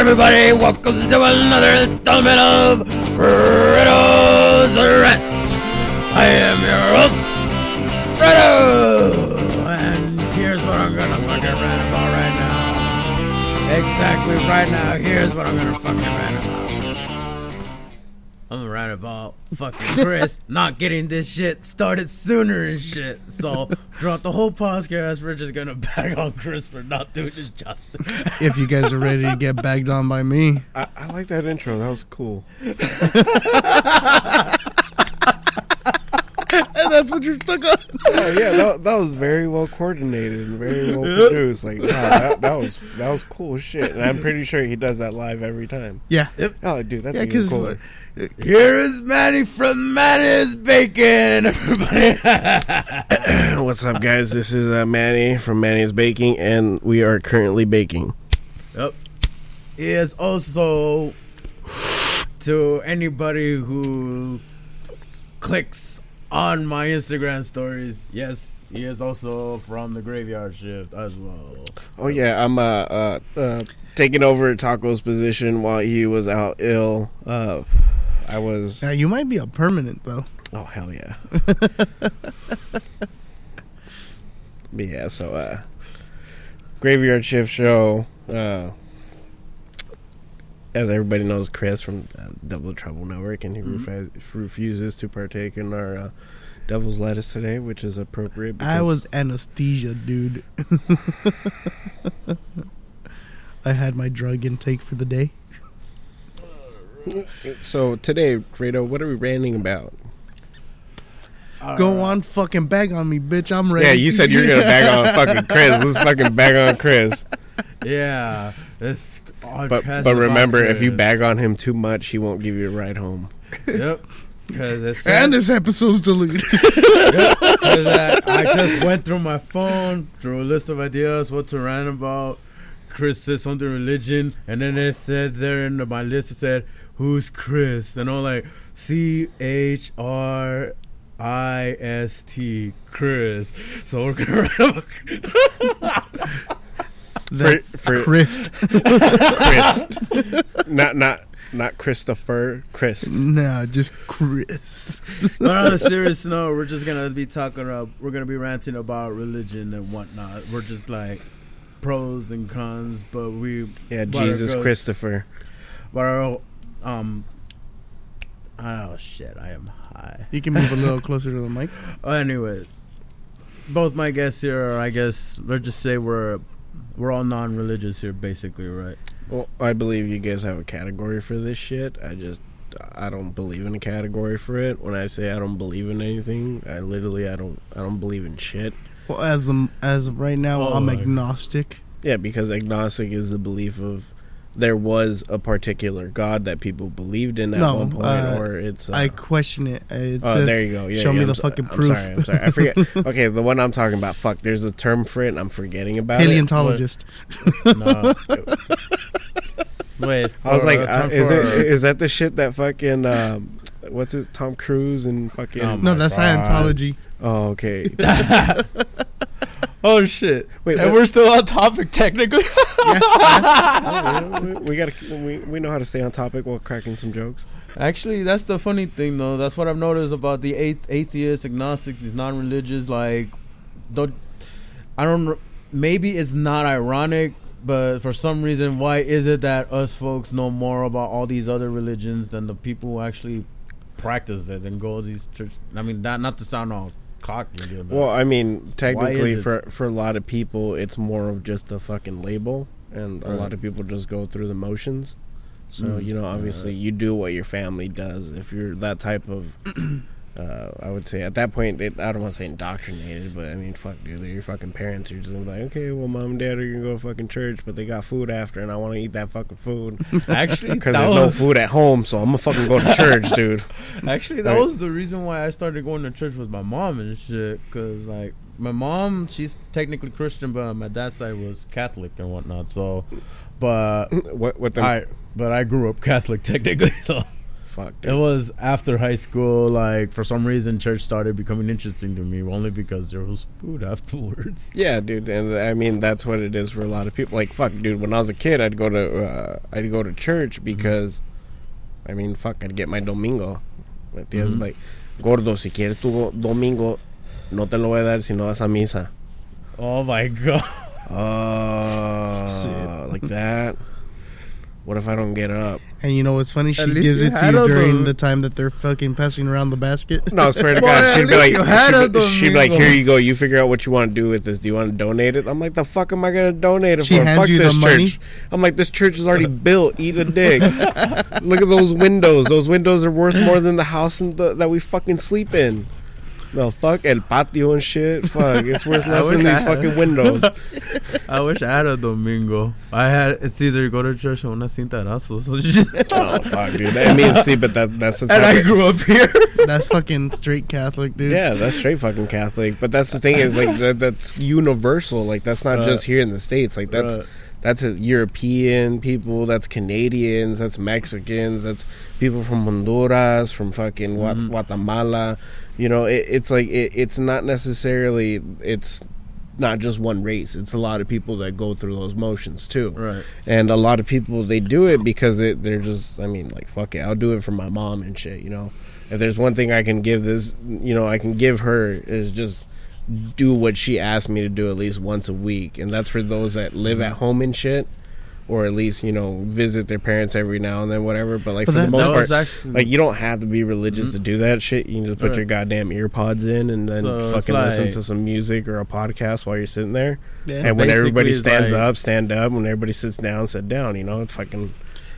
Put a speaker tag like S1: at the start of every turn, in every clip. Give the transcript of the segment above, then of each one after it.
S1: everybody? Welcome to another installment of Fredo's Rants. I am your host, Fredo, and here's what I'm gonna fucking rant about right now. Exactly right now. Here's what I'm gonna fucking rant about. I'm about fucking Chris not getting this shit started sooner and shit. So throughout the whole podcast, we're just gonna bag on Chris for not doing his job.
S2: if you guys are ready to get bagged on by me.
S3: I, I like that intro. That was cool.
S2: And that's what you're stuck on.
S3: Oh yeah, that, that was very well coordinated and very well produced. Like wow, that, that was that was cool shit. And I'm pretty sure he does that live every time.
S2: Yeah.
S3: Oh, dude, that's
S2: Yeah,
S3: even
S2: because
S3: cooler.
S1: Here is Manny from Manny's Bacon, everybody.
S3: What's up, guys? This is uh, Manny from Manny's Baking, and we are currently baking.
S1: yep. He is also to anybody who clicks on my Instagram stories. Yes, he is also from the graveyard shift as well.
S3: Oh yeah, I'm uh, uh, uh taking over Taco's position while he was out ill. Uh, I was.
S2: Yeah, you might be a permanent though.
S3: Oh hell yeah. but yeah, so uh graveyard shift show. Uh as everybody knows, Chris from uh, Double Trouble Network, and he refu- refuses to partake in our uh, Devil's Lettuce today, which is appropriate.
S2: I was anesthesia, dude. I had my drug intake for the day.
S3: So today, Fredo, what are we ranting about?
S2: Uh, Go on, fucking bag on me, bitch. I'm ready.
S3: Yeah, you said you're gonna bag on fucking Chris. Let's fucking bag on Chris.
S1: Yeah, this.
S3: But but remember, if you bag on him too much, he won't give you a ride home.
S1: yep. Because it's
S2: And this episode's deleted.
S1: Because I, I just went through my phone, through a list of ideas, what to rant about. Chris said something religion, and then it said there in my list, it said, Who's Chris? And I'm like, C H R I S T, Chris. So we're going to rant about
S2: That's
S3: for-
S2: Christ.
S3: Chris, not not not Christopher. Chris.
S2: nah, just Chris.
S1: But on a serious note, we're just gonna be talking about we're gonna be ranting about religion and whatnot. We're just like pros and cons, but we
S3: Yeah, Jesus Christopher.
S1: But our, um, oh shit, I am high.
S2: You can move a little closer to the mic.
S1: Oh, anyways, both my guests here, are, I guess, let's just say we're we're all non-religious here, basically, right?
S3: Well, I believe you guys have a category for this shit. I just I don't believe in a category for it. When I say I don't believe in anything, I literally I don't I don't believe in shit.
S2: Well, as of, as of right now,
S1: Oh
S2: I'm
S1: my-
S2: agnostic.
S3: Yeah, because agnostic is the belief of there was a particular God that people believed in at
S2: No,
S3: one point,
S2: uh,
S3: or it's. Uh,
S2: I question it. Uh, It
S3: Oh,
S2: says,
S3: there you go. Yeah,
S2: show
S3: yeah,
S2: me
S3: I'm
S2: the
S3: so-
S2: fucking
S3: I'm
S2: proof.
S3: sorry. I'm sorry. I forget. okay, the one I'm talking about. Fuck. There's a term for it, and I'm forgetting about it.
S2: paleontologist.
S1: No. Wait,
S3: I was like,
S1: uh, time
S3: is it is that the shit that fucking um, what's it? Tom Cruise and fucking.
S1: Um,
S2: no, that's
S1: God.
S2: Scientology.
S3: oh, okay.
S1: Oh shit!
S3: Wait,
S1: and
S3: what-
S1: we're still on topic technically.
S3: we, we gotta we, we know how to stay on topic while cracking some jokes.
S1: Actually, that's the funny thing, though. That's what I've noticed about the athe- atheists, agnostics, these non-religious. Like, don't I don't. Maybe it's not ironic, but for some reason, why is it that us folks know more about all these other religions than the people who actually practice it and go to these church? I mean, not not to sound all cocky, dude, but
S3: Well, I mean, technically,
S1: it-
S3: for for a lot of people, it's more of just a fucking label, and a
S1: Right.
S3: lot of people just go through the motions. So
S1: Mm,
S3: you know, obviously, you do what your family does. If you're that type of, uh, I would say at that point, it, I don't want to say indoctrinated, but I mean, fuck, dude, they're your fucking parents. You're just like, okay, well, mom and dad are gonna go to fucking church, but they got food after, and I want to eat that fucking food
S1: actually,
S3: because there's no food at home. So I'm gonna fucking go to church, dude.
S1: Actually, that
S3: Right.
S1: was the reason why I started going to church with my mom and shit. Cause like my mom, she's technically Christian, but my dad's side was Catholic and whatnot. So, but
S3: What what the
S1: I, but I grew up Catholic technically. So,
S3: fuck.
S1: It was after high school. Like for some reason, church started becoming interesting to me, only because there was food afterwards.
S3: Yeah, dude, and I mean that's what it is for a lot of people. Like, fuck, dude. When I was a kid, I'd go to uh, I'd go to church because, I mean, fuck, I'd get my domingo. ¿Me entiendes?
S1: Mhm.
S3: Like, gordo, si quieres tu domingo, no te lo voy a dar si no vas a misa.
S1: Oh my god!
S3: Oh,
S2: Shit.
S3: like that. What if I don't get up?
S2: And you know what's funny? She
S1: least
S2: gives
S1: you
S2: it to
S1: had
S2: you
S1: a
S2: during
S1: dom-
S2: the time that they're fucking passing around the basket.
S3: No, I swear to
S1: Boy,
S3: God,
S1: at
S3: she'd be
S1: least
S3: like,
S1: you had
S3: she'd,
S1: a
S3: be, she'd be like, here you go. You figure out what you want to do with this. Do you want to donate it? I'm like, the fuck am I gonna donate it
S2: She
S3: for?
S2: hands
S3: Fuck
S2: you the
S3: this
S2: money?
S3: I'm like, this church is already built. Eat a dick. Look at those windows. Those windows are worth more than the house in the, that we fucking sleep in. No, fuck el patio and shit. Fuck, it's worth less than these
S1: I-
S3: fucking windows.
S1: I wish I had a domingo. I had it's either go to church or una cintarazo. So shit.
S3: oh fuck, dude. I mean, see, but that that's the
S1: and
S3: type
S1: I grew up here.
S2: That's fucking straight Catholic, dude.
S3: Yeah, that's straight fucking Catholic. But that's the thing is like that, that's universal. Like that's not
S1: Right.
S3: just here in the states. Like that's
S1: Right.
S3: that's a European people. That's Canadians. That's Mexicans. That's people from Honduras, from fucking Gua-
S1: Mhm.
S3: Guatemala. You know, it, it's like it, it's not necessarily it's not just one race. It's a lot of people that go through those motions too.
S1: Right.
S3: and a lot of people they do it because it, they're just i mean like fuck it i'll do it for my mom and shit you know? If there's one thing i can give this you know i can give her is just do what she asked me to do at least once a week. And that's for those that live at mm-hmm. home and shit or at least you know visit their parents every now and then whatever but like
S2: But
S3: for the most part
S1: actually
S3: like you don't have to be religious
S1: Mhm.
S3: to do that shit. You can just put
S1: Right.
S3: your goddamn earpods in and then
S1: So
S3: fucking listen to some music or a podcast while you're sitting there.
S2: Yeah.
S3: and when
S1: basically
S3: everybody stands
S1: like-
S3: up, stand up. When everybody sits down, sit down. You know, it's fucking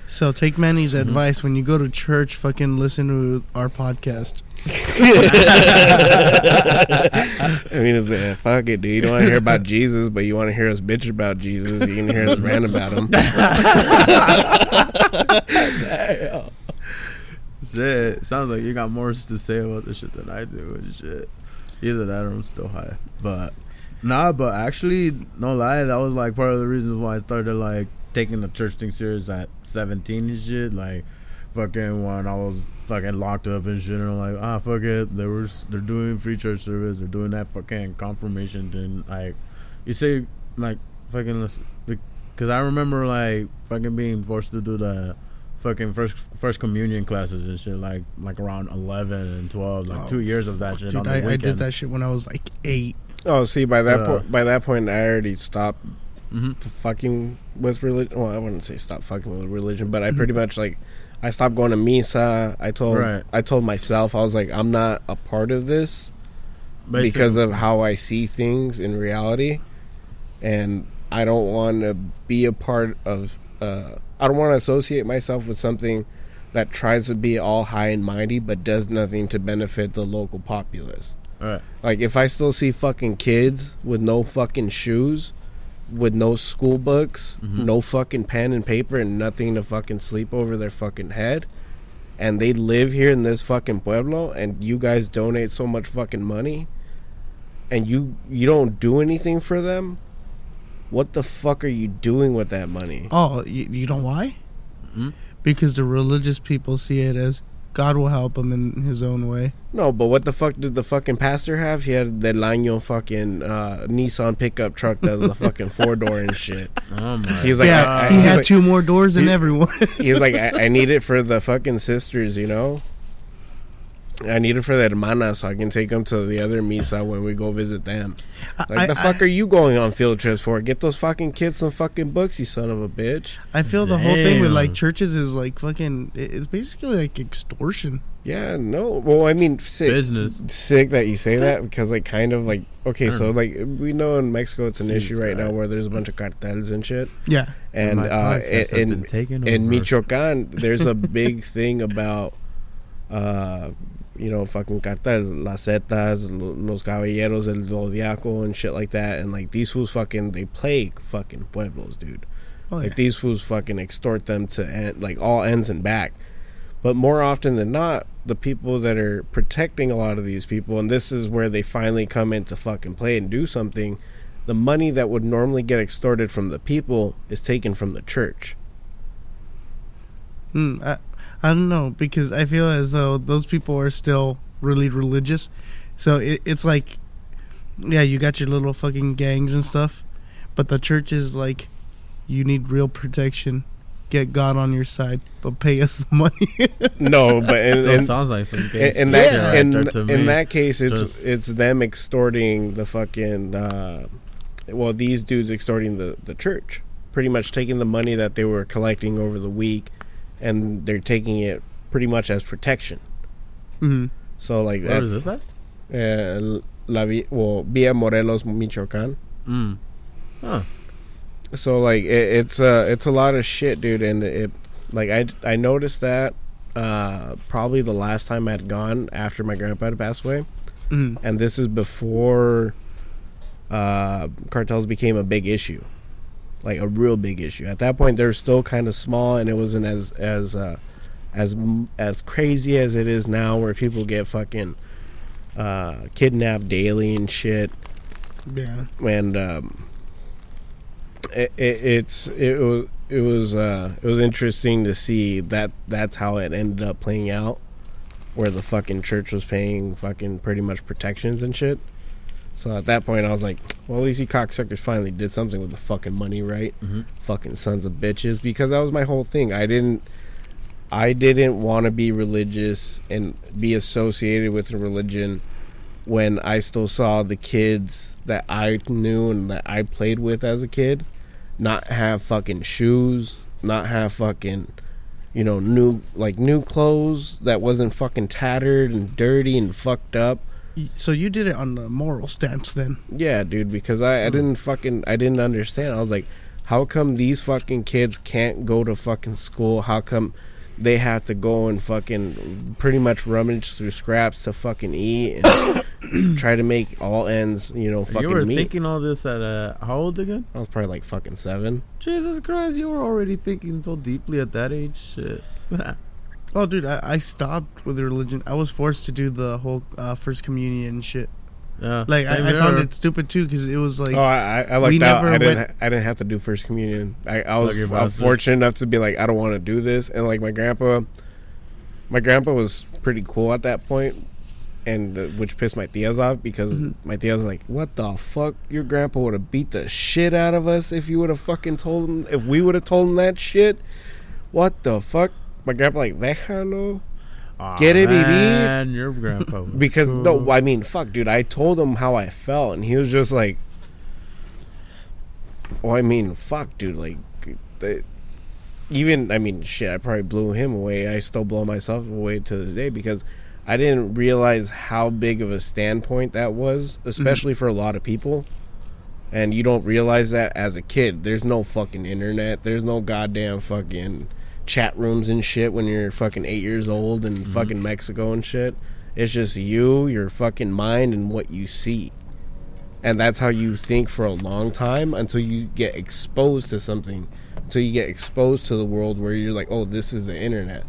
S2: So take Manny's
S3: Mm-hmm.
S2: advice when you go to church. Fucking listen to our podcast.
S3: I mean, it's uh, fuck it, dude. You don't want to hear about Jesus, but you want to hear us bitch about Jesus. You can hear us rant about him.
S1: Shit, sounds like you got more to say about this shit than I do and shit. Either that or I'm still high. But nah, but actually, no lie, that was like part of the reasons why I started like taking the church thing serious at 17 and shit. Like fucking when I was fucking locked up and shit, and I'm like, ah, fuck it. They were they're doing free church service. They're doing that fucking confirmation thing. Like you say, like fucking because I remember like fucking being forced to do the fucking first first communion classes and shit like like around 11 and 12 like
S2: Oh,
S1: two years of that shit on
S2: Dude,
S1: the
S2: I, I did that shit when I was like eight.
S3: Oh, see, by that
S1: Yeah.
S3: point, by that point, I already stopped
S1: Mhm.
S3: fucking with religion. Well, I wouldn't say stop fucking with religion, but I pretty much like I stopped going to misa. I told
S1: Right.
S3: I told myself I was like I'm not a part of this
S1: Basically-
S3: because of how I see things in reality, and I don't want to be a part of. Uh, I don't want to associate myself with something that tries to be all high and mighty, but does nothing to benefit the local populace. Like if I still see fucking kids with no fucking shoes, with no school books,
S1: Mhm.
S3: no fucking pen and paper, and nothing to fucking sleep over their fucking head, and they live here in this fucking pueblo, and you guys donate so much fucking money, and you you don't do anything for them, what the fuck are you doing with that money?
S2: Oh, you, you know why?
S1: Hmm?
S2: Because the religious people see it as God will help him in his own way.
S3: No, but what the fuck did the fucking pastor have? He had the Lanyo fucking uh, Nissan pickup truck that was a fucking four door and shit.
S1: oh my
S3: He's like,
S2: yeah,
S3: I- I-
S2: he
S3: he's
S2: had
S3: like-
S2: two more doors than
S3: he-
S2: everyone.
S3: he was like, I, I need it for the fucking sisters, you know. I need it for the hermanas so I can take them to the other misa when we go visit them. Like,
S2: I,
S3: the fuck are you going on field trips for? Get those fucking kids some fucking books, you son of a bitch.
S2: I, I feel the whole thing with like churches is like fucking. It's basically like extortion.
S3: Yeah, no. Well, I mean, sick.
S1: business
S3: Sick that you say that because, like, kind of like, okay, so like we know in Mexico it's an
S1: Jesus
S3: issue right now where there's a bunch of cartels and shit,
S2: Yeah,
S3: and
S1: My
S3: uh,
S1: podcast
S3: in in. Michoacan, there's a big thing about, uh, you know, fucking cartels, las zetas, los caballeros del zodiaco and shit like that. And like these fools fucking, they plague fucking pueblos, dude.
S2: oh yeah.
S3: Like these fools fucking extort them to end, like all ends and back. But more often than not, the people that are protecting a lot of these people, and this is where they finally come into fucking play and do something. The money that would normally get extorted from the people is taken from the church.
S2: Hmm, I, I don't know because I feel as though those people are still really religious. So it, it's like, yeah, you got your little fucking gangs and stuff, but the church is like, you need real protection. Get God on your side, but pay us the money.
S3: No, but in,
S1: Still
S3: in,
S1: sounds like some
S3: in,
S1: gangster
S3: in that
S1: right
S3: in,
S1: there to
S3: in that case, it's
S1: Just-
S3: it's them extorting the fucking. Uh, well, these dudes extorting the the church, pretty much taking the money that they were collecting over the week, and they're taking it pretty much as protection.
S2: hmm
S3: So like
S1: Where
S3: that,
S1: is this at?
S3: uh, La Vi- well, Villa Morelos, Michoacan.
S1: Mm. Huh.
S3: So like it, it's uh it's a lot of shit, dude, and it like I I noticed that uh probably the last time I'd gone after my grandpa had passed away,
S2: hmm
S3: and this is before uh cartels became a big issue, like a real big issue. At that point, they're still kind of small, and it wasn't as as uh as as crazy as it is now, where people get fucking uh kidnapped daily and shit
S2: Yeah.
S3: and um, it, it, it's it was it was uh, it was interesting to see that that's how it ended up playing out, where the fucking church was paying fucking pretty much protections and shit. So at that point, I was like, well, at least you cocksuckers finally did something with the fucking money, right?
S1: Mhm.
S3: Fucking sons of bitches, because that was my whole thing. I didn't. I didn't want to be religious and be associated with a religion when I still saw the kids that I knew and that I played with as a kid not have fucking shoes, not have fucking you know new like new clothes that wasn't fucking tattered and dirty and fucked up.
S2: So you did it on the moral stance then?
S3: Yeah, dude, because I, I didn't fucking I didn't understand. I was like, how come these fucking kids can't go to fucking school? How come they have to go and fucking pretty much rummage through scraps to fucking eat and try to make all ends, you know, fucking
S1: you were
S3: meet?
S1: thinking all this at uh, how old again?
S3: I was probably like fucking seven.
S1: Jesus Christ, you were already thinking so deeply at that age. Shit.
S2: Oh, dude, I, I stopped with religion. I was forced to do the whole uh, first communion and shit.
S1: yeah.
S2: Like I, I found it stupid too because it was like
S3: oh, I, I,
S2: we
S3: out. I didn't.
S2: went-
S3: ha- I didn't have to do first communion. I, I was, I was fortunate enough to be like, I don't want to do this. And like my grandpa, my grandpa was pretty cool at that point, and uh, which pissed my tias off because
S2: Mm-hmm.
S3: my tias was like, "What the fuck? Your grandpa would have beat the shit out of us if you would have fucking told him. If we would have told him that shit, what the fuck?" My grandpa like, "Déjalo."
S1: Aw,
S3: Get it, baby?
S1: Man, your grandpa. Was
S3: because
S1: cool.
S3: no, I mean, fuck, dude. I told him how I felt, and he was just like, "Well, I mean, fuck, dude. Like, the, even I mean, shit. I probably blew him away. I still blow myself away to this day because I didn't realize how big of a standpoint that was, mm-hmm. especially for a lot of people. And you don't realize that as a kid. There's no fucking internet. There's no goddamn fucking chat rooms and shit when you're fucking eight years old in mm-hmm. fucking Mexico and shit. It's just you, your fucking mind, and what you see. And that's how you think for a long time until you get exposed to something. Until you get exposed to the world where you're like, oh, this is the internet.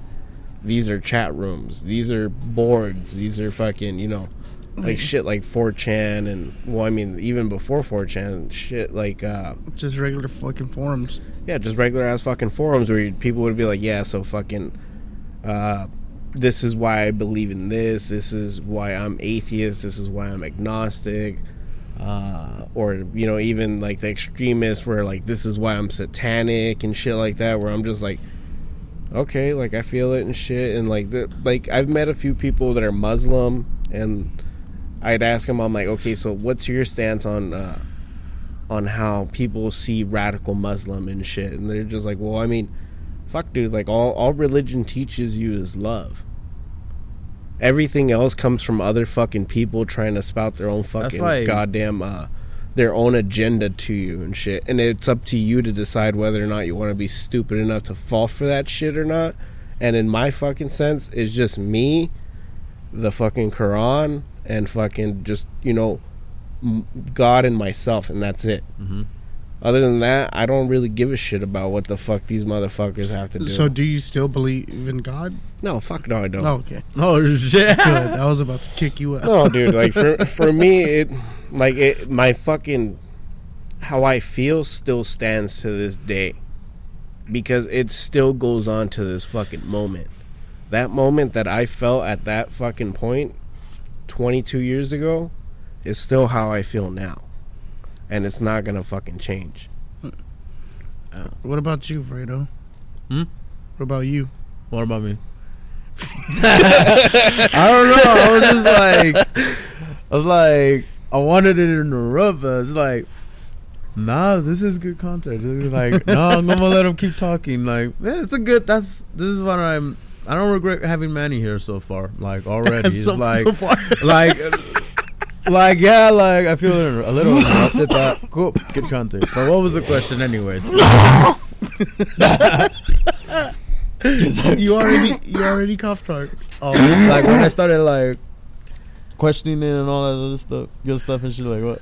S3: These are chat rooms. These are boards. These are fucking, you know, like shit like 4chan and, well, I mean, even before 4chan, shit like, uh,
S2: just regular fucking forums.
S3: yeah, just regular ass fucking forums where you- people would be like, yeah, so fucking, uh, this is why I believe in this. This is why I'm atheist. This is why I'm agnostic. Uh, or you know, even like the extremists where like this is why I'm satanic and shit like that. Where I'm just like, okay, like I feel it and shit. And like, the, like I've met a few people that are Muslim, and I'd ask him, I'm like, okay, so what's your stance on uh, on how people see radical Muslim and shit? And they're just like, well, I mean, fuck, dude, like all all religion teaches you is love. Everything else comes from other fucking people trying to spout their own fucking
S1: like-
S3: goddamn uh, their own agenda to you and shit. And it's up to you to decide whether or not you want to be stupid enough to fall for that shit or not. And in my fucking sense, it's just me, the fucking Quran, and fucking just you know God and myself, and that's it.
S1: Mhm.
S3: Other than that, I don't really give a shit about what the fuck these motherfuckers have to do.
S2: So, do you still believe in God?
S3: no, fuck no, I don't.
S2: Oh, okay.
S1: Oh shit.
S2: Good. I was about to kick you out.
S3: No, dude. Like for for me, it like it my fucking how I feel still stands to this day because it still goes on to this fucking moment. that moment that I felt at that fucking point 22 years ago is still how I feel now. And it's not going to fucking change.
S2: What about you, Fredo?
S1: Hmm?
S2: What about you?
S1: What about me? I don't know. I was just like, I was like, I wanted it to interrupt, but it's like, nah, this is good content. Like, no, I'm gonna let him keep talking. Like, yeah, it's a good. That's this is what I'm. I don't regret having Manny here so far. Like already, it's
S2: so,
S1: like,
S2: so
S1: like, like yeah, like I feel a little interrupted. But cool, good content. But what was the question, anyways?
S2: you already you already coughed hard.
S1: Oh, like when I started like questioning it and all that other stuff, good stuff and shit. Like what?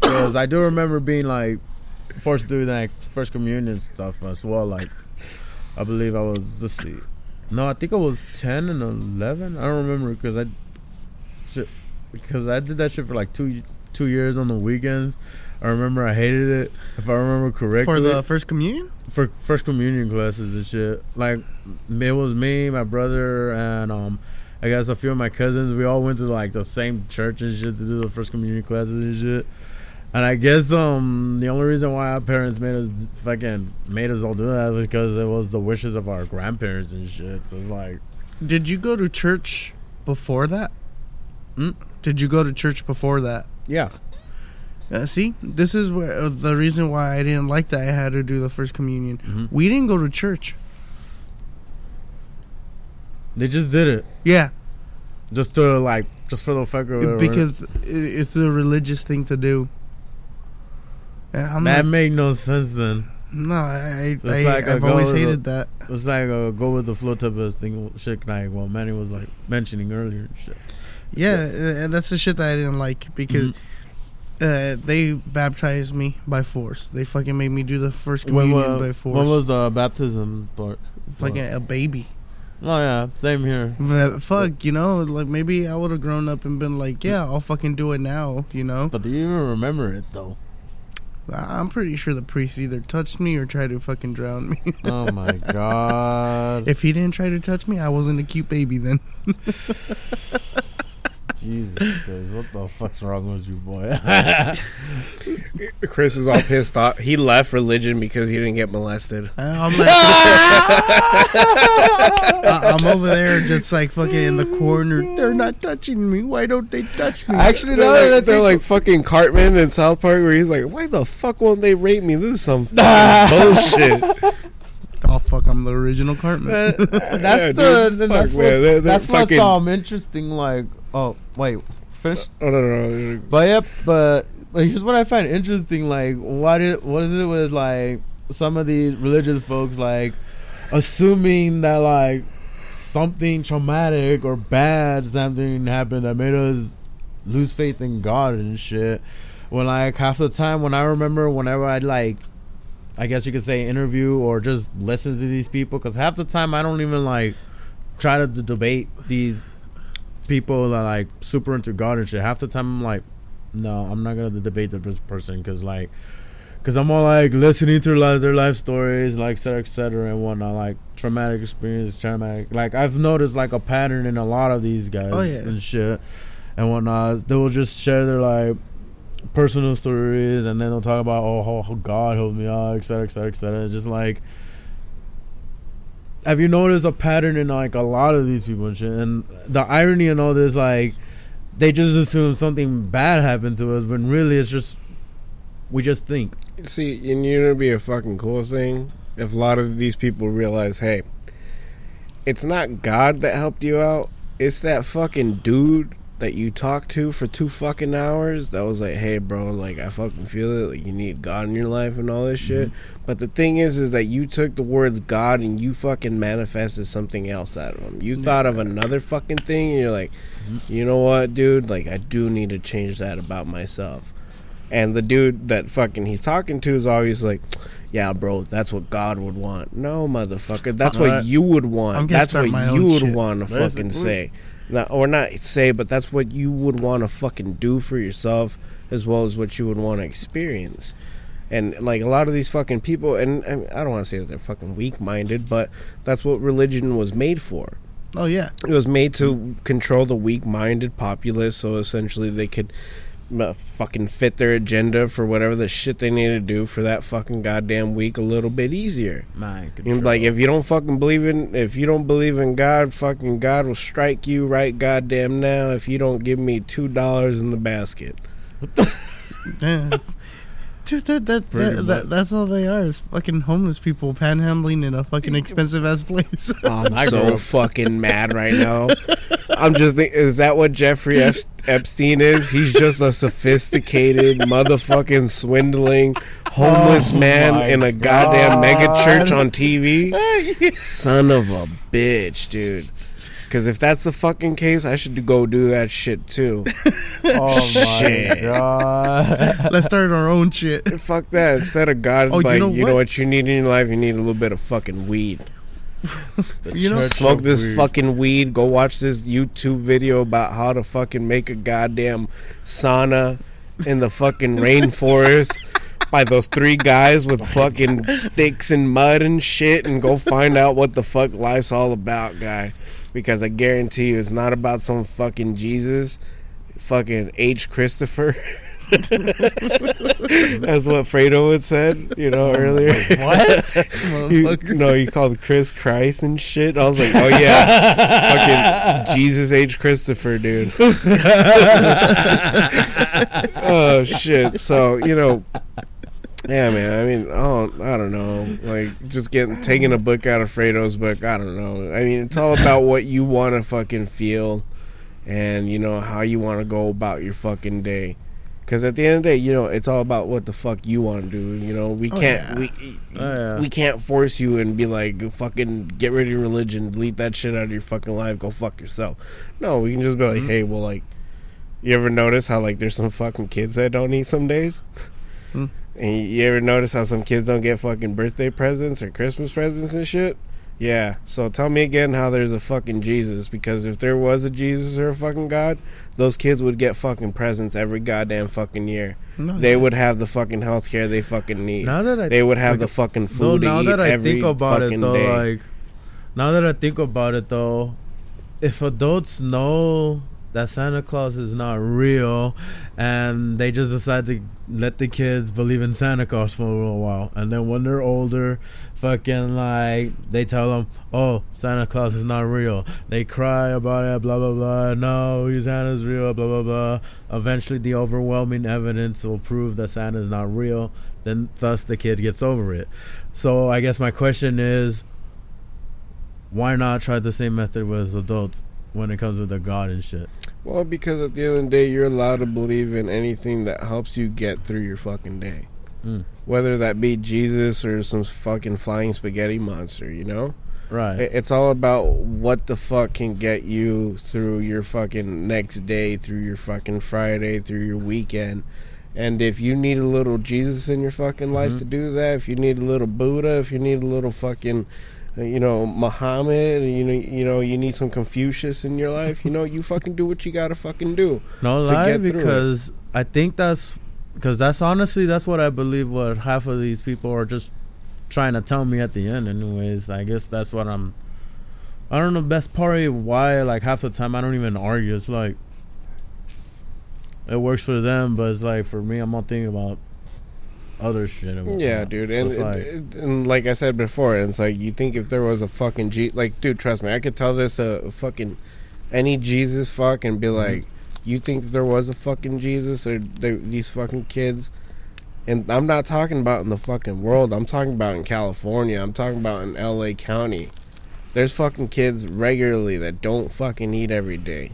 S1: Because I do remember being like forced to do like first communion stuff as well. Like I believe I was let's see, no, I think I was ten and eleven. I don't remember because I because I did that shit for like two two years on the weekends. I remember I hated it. If I remember correctly,
S2: For the first communion?
S1: for first communion classes and shit. Like it was me, my brother, and um, I guess a few of my cousins. We all went to like the same church and shit to do the first communion classes and shit. And I guess um the only reason why our parents made us fucking made us all do that was because it was the wishes of our grandparents and shit. So it's like
S2: Did you go to church before that?
S1: Hmm?
S2: Did you go to church before that?
S1: yeah,
S2: Uh, see, this is where uh, the reason why I didn't like that I had to do the first communion.
S1: Mhm.
S2: We didn't go to church.
S1: they just did it
S2: Yeah,
S1: just to like just for the fuck of it.
S2: because it's a religious thing to do. I'm
S1: that
S2: like,
S1: made no sense then.
S2: no, I, I,
S1: like
S2: I've always
S1: go to the-
S2: hated that.
S1: It's like a go with the flow type of thing, shit. Like what Manny was like mentioning earlier. and Shit.
S2: Yeah, uh, that's the shit that I didn't like because
S1: Mm-hmm.
S2: uh, they baptized me by force. They fucking made me do the first
S1: When,
S2: communion
S1: wa-
S2: by force.
S1: when was the baptism part?
S2: fucking a baby?
S1: Oh yeah, same here.
S2: But fuck, you know, like maybe I would have grown up and been like, yeah, I'll fucking do it now. You know,
S1: But do you even remember it though?
S2: I'm pretty sure the priest either touched me or tried to fucking drown me.
S1: Oh my god.
S2: if he didn't try to touch me, I wasn't a cute baby then.
S1: Jesus Christ, what the fuck's wrong with you, boy?
S3: Chris is all pissed off. He left religion because he didn't get molested.
S2: I- I'm like, I- I'm over there just like fucking in the corner. They're not touching me. Why don't they touch me?
S1: Actually,
S3: They're,
S1: no,
S3: like,
S1: that
S3: they're like fucking Cartman in South Park where he's like, why the fuck won't they rape me? This is some fucking bullshit.
S2: Oh fuck, I'm the original Cartman.
S1: that's
S3: Yeah,
S1: the
S3: dude,
S1: then
S3: fuck,
S1: that's
S3: man,
S1: what's,
S3: they're- they're
S1: that's what's
S3: fucking-
S1: um interesting. Like, oh wait, finish.
S3: Oh, no, no, no.
S1: But yep, but like, here's what I find interesting. Like, what it what is it with like some of these religious folks like assuming that like something traumatic or bad something happened that made us lose faith in God and shit. When like half the time when I remember whenever I'd like I guess you could say interview or just listen to these people because half the time I don't even like try to d- debate these people that like super into God and shit. Half the time I'm like, no, I'm not gonna debate this person because like, because I'm all like listening to like their life stories, like et cetera, et cetera, and whatnot, like traumatic experience, traumatic. Like I've noticed like a pattern in a lot of these guys
S2: Oh, yeah.
S1: and shit and whatnot. They will just share their like personal stories and then they'll talk about oh how, how God helped me out, et cetera, et cetera, et cetera. It's just like have you noticed a pattern in like a lot of these people and shit? And the irony in all this, like, they just assume something bad happened to us, when really it's just we just think.
S3: See, and you know, it'd be a fucking cool thing if a lot of these people realize, hey, it's not God that helped you out. It's that fucking dude that you talked to for two fucking hours that was like, hey, bro, like, I fucking feel it. Like, you need God in your life and all this shit. But the thing is, is that you took the words God and you fucking manifested something else out of them. You thought of another fucking thing and you're like, you know what, dude? Like, I do need to change that about myself. And the dude that fucking he's talking to is always like, yeah, bro, that's what God would want. No, motherfucker, that's what you would want. That's what you would
S2: shit.
S3: want to fucking say. Not, or not say, but that's what you would want to fucking do for yourself as well as what you would want to experience. And like a lot of these fucking people, and, and I don't want to say that they're fucking weak minded, but that's what religion was made for.
S2: Oh yeah.
S3: It was made to control the weak-minded populace, so essentially they could Uh, fucking fit their agenda for whatever the shit they need to do for that fucking goddamn week a little bit easier.
S1: Mind
S3: You know, like if you don't fucking believe in, if you don't believe in God, fucking God will strike you right goddamn now if you don't give me two dollars in the basket.
S2: Yeah. Dude, that, that, that, that, that's all they are is fucking homeless people panhandling in a fucking expensive ass place.
S1: Oh, I'm
S3: so fucking mad right now. I'm just think, is that what Jeffrey Ep- Epstein is? He's just a sophisticated motherfucking swindling homeless
S1: Oh
S3: man in a goddamn mega church on TV. Son of a bitch, dude. Because if that's the fucking case, I should go do that shit too.
S1: Oh my
S3: Shit.
S1: god.
S2: Let's start our own shit.
S3: Fuck that. Instead of God,
S2: Oh, you know
S3: you know
S2: what?
S3: what you need in your life? You need a little bit of fucking weed.
S2: You know-
S3: smoke
S1: of
S3: this
S1: weed.
S3: fucking weed. Go watch this YouTube video about how to fucking make a goddamn sauna in the fucking rainforest by those three guys with fucking sticks and mud and shit, and go find out what the fuck life's all about, guy. Because I guarantee you, it's not about some fucking Jesus, fucking H. Christopher. That's what Fredo had said, you know, earlier.
S1: What?
S2: Motherfucker.
S3: no, he called Chris Christ and shit. I was like, oh yeah, fucking Jesus H Christopher, dude. oh shit. So you know, yeah, man. I mean, oh, I don't know. Like just getting taking a book out of Fredo's book. I don't know. I mean, it's all about what you want to fucking feel, and you know how you want to go about your fucking day. Because at the end of the day, you know, it's all about what the fuck you want to do. You know, we
S2: Oh,
S3: can't
S2: yeah.
S3: we
S1: Oh, yeah.
S3: we can't force you and be like, fucking get rid of your religion, delete that shit out of your fucking life, go fuck yourself. No, we can just be like,
S2: Mm-hmm.
S3: hey, well, like, you ever notice how like there's some fucking kids that don't eat some days? And you ever notice how some kids don't get fucking birthday presents or Christmas presents and shit? Yeah. So tell me again how there's a fucking Jesus because if there was a Jesus or a fucking God, those kids would get fucking presents every goddamn fucking year.
S2: No,
S3: They
S2: yeah.
S3: would have the fucking health care they fucking need.
S1: Now that I
S3: they would have
S1: like,
S3: the fucking
S1: no,
S3: food
S1: now
S3: to eat
S1: that I think about it though,
S3: day.
S1: like now that I think about it though, if adults know that Santa Claus is not real and they just decide to let the kids believe in Santa Claus for a little while. And then when they're older fucking like they tell them oh Santa Claus is not real. They cry about it blah blah blah. No Santa's real blah blah blah. Eventually the overwhelming evidence will prove that Santa is not real. Then thus the kid gets over it. So I guess my question is why not try the same method with adults when it comes with the God and shit
S3: well, because at the end of the day, you're allowed to believe in anything that helps you get through your fucking day.
S1: Mm.
S3: Whether that be Jesus or some fucking flying spaghetti monster, you know?
S1: right
S3: It's all about what the fuck can get you through your fucking next day, through your fucking Friday, through your weekend. And if you need a little Jesus in your fucking life
S1: Mhm.
S3: to do that, if you need a little Buddha, if you need a little fucking, you know, Muhammad, you know, you know, you need some Confucius in your life, you know, you fucking do what you gotta fucking do.
S1: No lie,
S3: get through it.
S1: because I think that's because that's honestly that's what I believe. What half of these people are just trying to tell me at the end. Anyways, I guess that's what I'm. I don't know. Best part of why like half the time I don't even argue. It's like it works for them, but it's like for me, I'm not thinking about other shit. and
S3: Yeah,
S1: whatnot.
S3: dude,
S1: So
S3: and,
S1: like,
S3: and, and like I said before, it's like you think if there was a fucking G, like, dude, trust me, I could tell this a, fucking any Jesus fuck and be
S1: Mm-hmm.
S3: like, you think if there was a fucking Jesus or they, these fucking kids, and I'm not talking about in the fucking world, I'm talking about in California, I'm talking about in L.A. County. There's fucking kids regularly that don't fucking eat every day.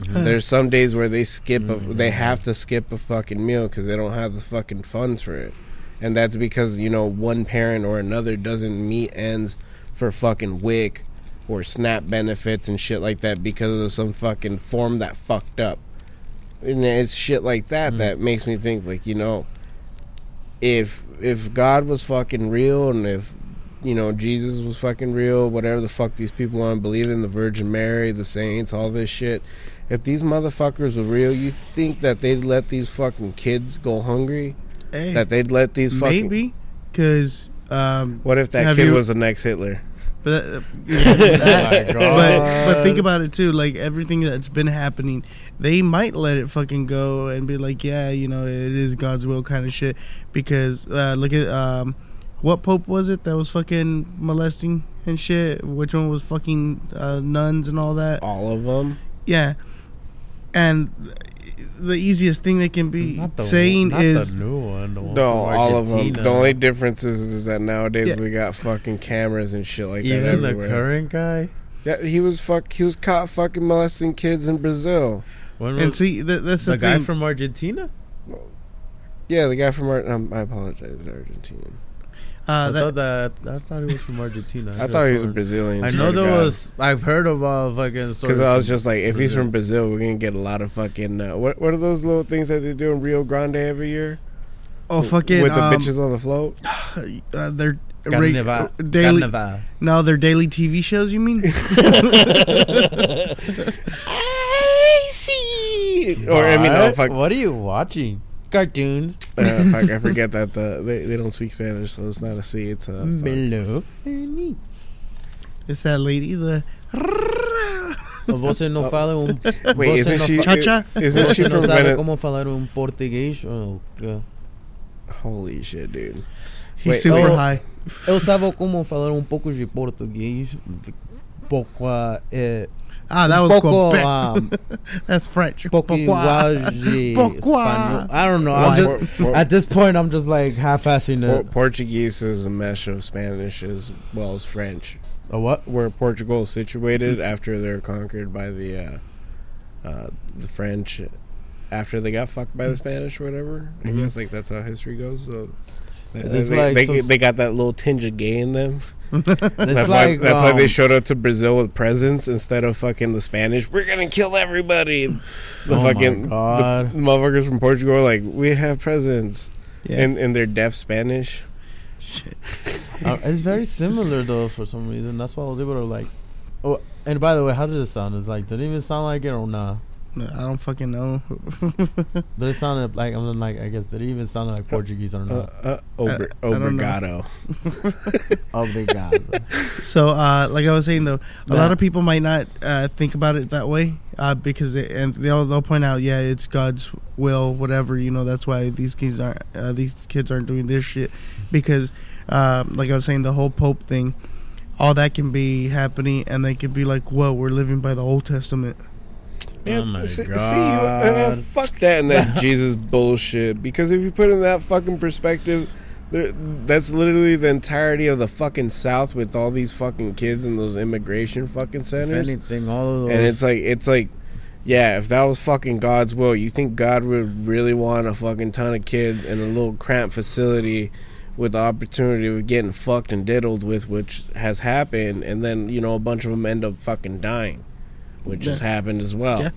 S1: Mm-hmm.
S3: There's some days where they skip a, they have to skip a fucking meal because they don't have the fucking funds for it, and that's because you know one parent or another doesn't meet ends for fucking WIC or SNAP benefits and shit like that because of some fucking form that fucked up, and it's shit like that
S1: Mm.
S3: that makes me think like you know, if if God was fucking real and if you know Jesus was fucking real, whatever the fuck these people want to believe in, the Virgin Mary, the saints, all this shit. If these motherfuckers were real, you think that they'd let these fucking kids go hungry?
S2: Hey,
S3: That they'd let these fucking
S2: maybe because um,
S3: What if that kid
S2: you-
S3: was the next Hitler?
S2: But that, yeah, that-
S1: Oh
S2: but but think about it too. Like everything that's been happening, they might let it fucking go and be like, yeah, you know, it is God's will kind of shit. Because uh, look at um, what pope was it that was fucking molesting and shit? Which one was fucking uh, nuns and all that?
S3: All of them.
S2: Yeah, and the easiest thing they can be
S1: Not the
S2: saying
S1: not
S2: is
S1: the new one. The one
S3: No,
S1: from
S3: all of them. The only difference is, is that nowadays
S2: Yeah.
S3: we got fucking cameras and shit like that
S1: even the
S3: everywhere.
S1: current guy.
S3: Yeah, he was fuck. He was caught fucking molesting kids in Brazil.
S1: When
S2: and see that, that's the,
S1: the guy
S2: thing.
S1: from Argentina?
S3: Yeah, the guy from Ar- um, I apologize, Argentina.
S2: Uh,
S1: I
S2: that,
S1: thought that I thought he was from Argentina.
S3: I thought he was a
S1: a
S3: Brazilian.
S1: I know there
S3: God.
S1: was. I've heard about fucking stories.
S3: Because I was just like, if he's from Brazil, we're gonna get a lot of fucking. Uh, what What are those little things that they do in Rio Grande every year?
S2: oh fucking
S3: with the
S2: um,
S3: bitches on the float.
S2: uh, their
S1: Carnival.
S2: ra- daily
S1: Carnival.
S2: no their daily TV shows. You mean?
S3: I see. Or I mean, no, fuck,
S1: What are you watching? Cartoons.
S3: uh, fuck. I forget that the they, they don't speak Spanish, so it's not a C. It's a.
S1: Melo.
S2: It's that lady. The
S1: Você não fala um.
S3: Wait,
S1: você não
S3: she?
S1: fa- Você não
S3: from
S1: sabe
S3: Venezuela?
S1: como falar um português? Oh.
S3: Holy shit, dude.
S2: he's
S3: Wait,
S2: super
S1: oh.
S2: high.
S1: Eu sabia como falar um pouco de português. Pouco. É,
S2: Ah, that was
S1: pouco.
S2: Quebec.
S1: Um,
S2: That's French.
S1: pouco igual de
S2: Pourquoi?
S1: espanhol. I don't know. I'm just,
S3: Por- por-
S1: at this point, I'm just like half-assing
S3: por-
S1: it.
S3: Portuguese is a mesh of Spanish as well as French.
S1: A what?
S3: Where Portugal is situated after they're conquered by the uh, uh, the French, after they got fucked by the Spanish or whatever. I
S1: Mhm.
S3: guess like that's how history goes. So they,
S1: It's
S3: they,
S1: like
S3: they,
S1: some-
S3: they got that little tinge of gay in them. That's
S1: like
S3: why that's why they
S1: um,
S3: showed up to Brazil with presents instead of fucking the Spanish. We're gonna kill everybody. The
S1: Oh
S3: fucking
S1: God.
S3: The motherfuckers from Portugal are like, we have presents,
S2: Yeah.
S3: and and they're deaf Spanish.
S2: Shit.
S1: Uh, it's very similar though for some reason. That's why I was able to like. Oh, and by the way, how did it sound? It's like did it even sound like it or nah?
S2: No, I don't fucking know.
S1: but it sounded like I'm like I guess did it even sound like Portuguese or
S3: Uh,
S1: not?
S3: uh, ober,
S2: I don't know.
S3: obrigado.
S1: Obrigado.
S2: so, uh, like I was saying though, a
S1: Yeah.
S2: lot of people might not uh, think about it that way uh, because they, and they'll they'll point out, yeah, it's God's will, whatever. You know, that's why these kids aren't uh, these kids aren't doing this shit because, um, like I was saying, the whole Pope thing, all that can be happening, and they can be like, "Whoa, we're living by the Old Testament."
S1: Oh my
S3: see, see,
S1: God.
S3: I mean, fuck that and that Jesus bullshit. Because if you put it in that fucking perspective, that's literally the entirety of the fucking South with all these fucking kids in those immigration fucking
S1: if
S3: centers.
S1: anything, all of those.
S3: And it's like it's like yeah, if that was fucking God's will, you think God would really want a fucking ton of kids in a little cramped facility with the opportunity of getting fucked and diddled with, which has happened, and then you know a bunch of them end up fucking dying, which has happened as well.
S2: Yeah.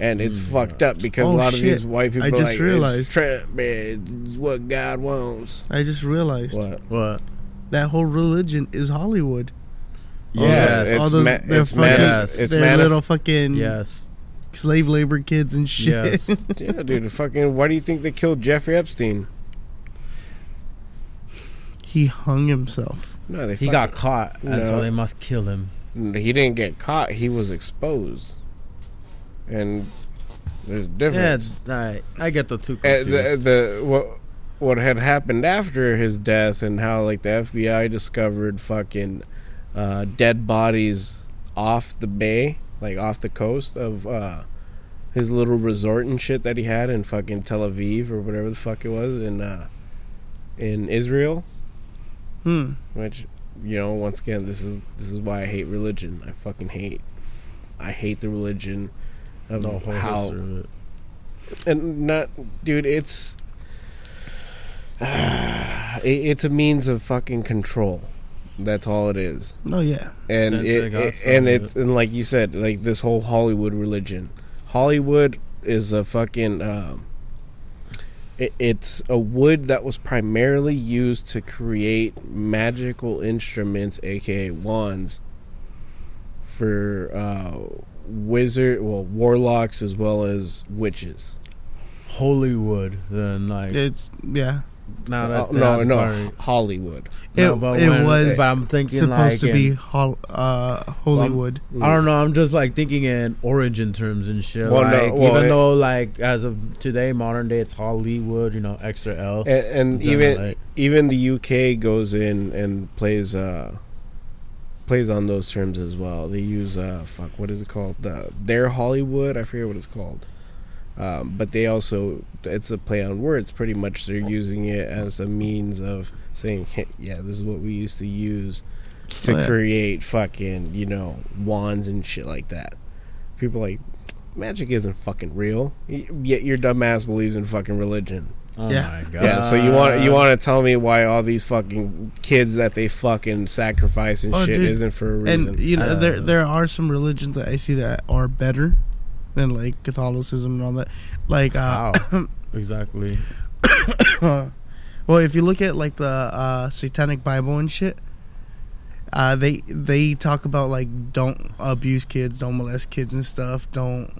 S3: And it's
S1: Mm.
S3: fucked up because
S2: Oh,
S3: a lot of these white people
S2: I
S3: are
S2: just
S3: like,
S2: realized.
S3: it's trap, man, it's what God wants.
S2: I just realized
S3: What?
S1: what?
S2: that whole religion is Hollywood.
S1: Yes.
S3: it's
S2: all those
S3: ma-
S2: their
S3: it's
S2: fucking,
S1: Yes.
S3: it's
S2: their
S3: manif-
S2: little fucking
S1: Yes.
S2: slave labor kids and shit.
S1: Yes.
S3: yeah, dude. Fucking, why do you think they killed Jeffrey Epstein?
S2: he hung himself.
S3: No, they
S1: He
S3: fucking-
S1: got caught, and so
S3: No.
S1: they must kill him.
S3: He didn't get caught. He was exposed. And there's a
S1: Yeah,
S3: difference.
S1: I, I get the two confused.
S3: the, the what what had happened after his death and how like the FBI discovered fucking uh, dead bodies off the bay, like off the coast of uh, his little resort and shit that he had in fucking Tel Aviv or whatever the fuck it was in uh, in Israel.
S2: Hmm.
S3: Which, you know, once again, this is this is why I hate religion. I fucking hate. I hate the religion of
S1: the whole
S3: how
S1: of it.
S3: and not, dude. It's it, it's a means of fucking control. That's all it is.
S2: Oh yeah.
S3: And it, it- and it's and like you said, like this whole Hollywood religion. Hollywood is a fucking. Um, it, it's a wood that was primarily used to create magical instruments, aka wands, for uh, wizard, well, warlocks as well as witches.
S1: Hollywood, then like
S2: It's yeah.
S1: Now that
S3: no, no,
S1: part-
S3: Hollywood.
S2: It,
S1: No, but
S2: it
S1: when-
S2: was
S1: But I'm thinking it's
S2: supposed
S1: like
S2: to be hol- uh, Hollywood.
S1: I don't know. I'm just like thinking in origin terms and shit.
S3: Well, no, well,
S1: even
S3: it-
S1: though like as of today, modern day, it's Hollywood. You know, extra L.
S3: and, and even
S1: like-
S3: even the UK goes in and plays uh plays on those terms as well. They use uh fuck what is it called? The their Hollywood. I forget what it's called. Um, but they also it's a play on words. Pretty much, they're using it as a means of saying, hey, "Yeah, this is what we used to use to
S2: Oh, yeah.
S3: create fucking you know wands and shit like that." People are like magic isn't fucking real. Yet your dumbass believes in fucking religion.
S1: oh
S2: Yeah.
S1: my god.
S3: Yeah, so you want you want to tell me why all these fucking kids that they fucking sacrifice and
S2: Oh,
S3: shit
S2: dude.
S3: isn't for a reason?
S2: And you know,
S1: Uh,
S2: there there are some religions that I see that are better than like Catholicism and all that. Like, uh,
S1: How? exactly.
S2: well, if you look at like the uh, Satanic Bible and shit, uh, they they talk about like don't abuse kids, don't molest kids and stuff, don't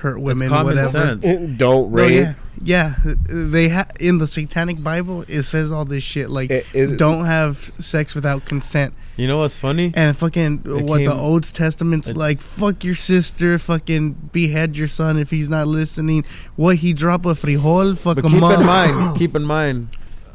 S2: hurt women,
S1: common
S2: whatever.
S1: sense.
S3: Don't
S2: No,
S3: rape.
S2: yeah, yeah. They ha- in the Satanic Bible it says all this shit like
S3: It- it-
S2: don't have sex without consent.
S1: You know what's funny?
S2: And fucking
S1: It
S2: what the Old Testament's
S1: it-
S2: like, fuck your sister, fucking behead your son if he's not listening. What he drop a frijol, fuck
S1: But
S2: him
S1: keep
S2: up.
S1: in mind, keep in mind,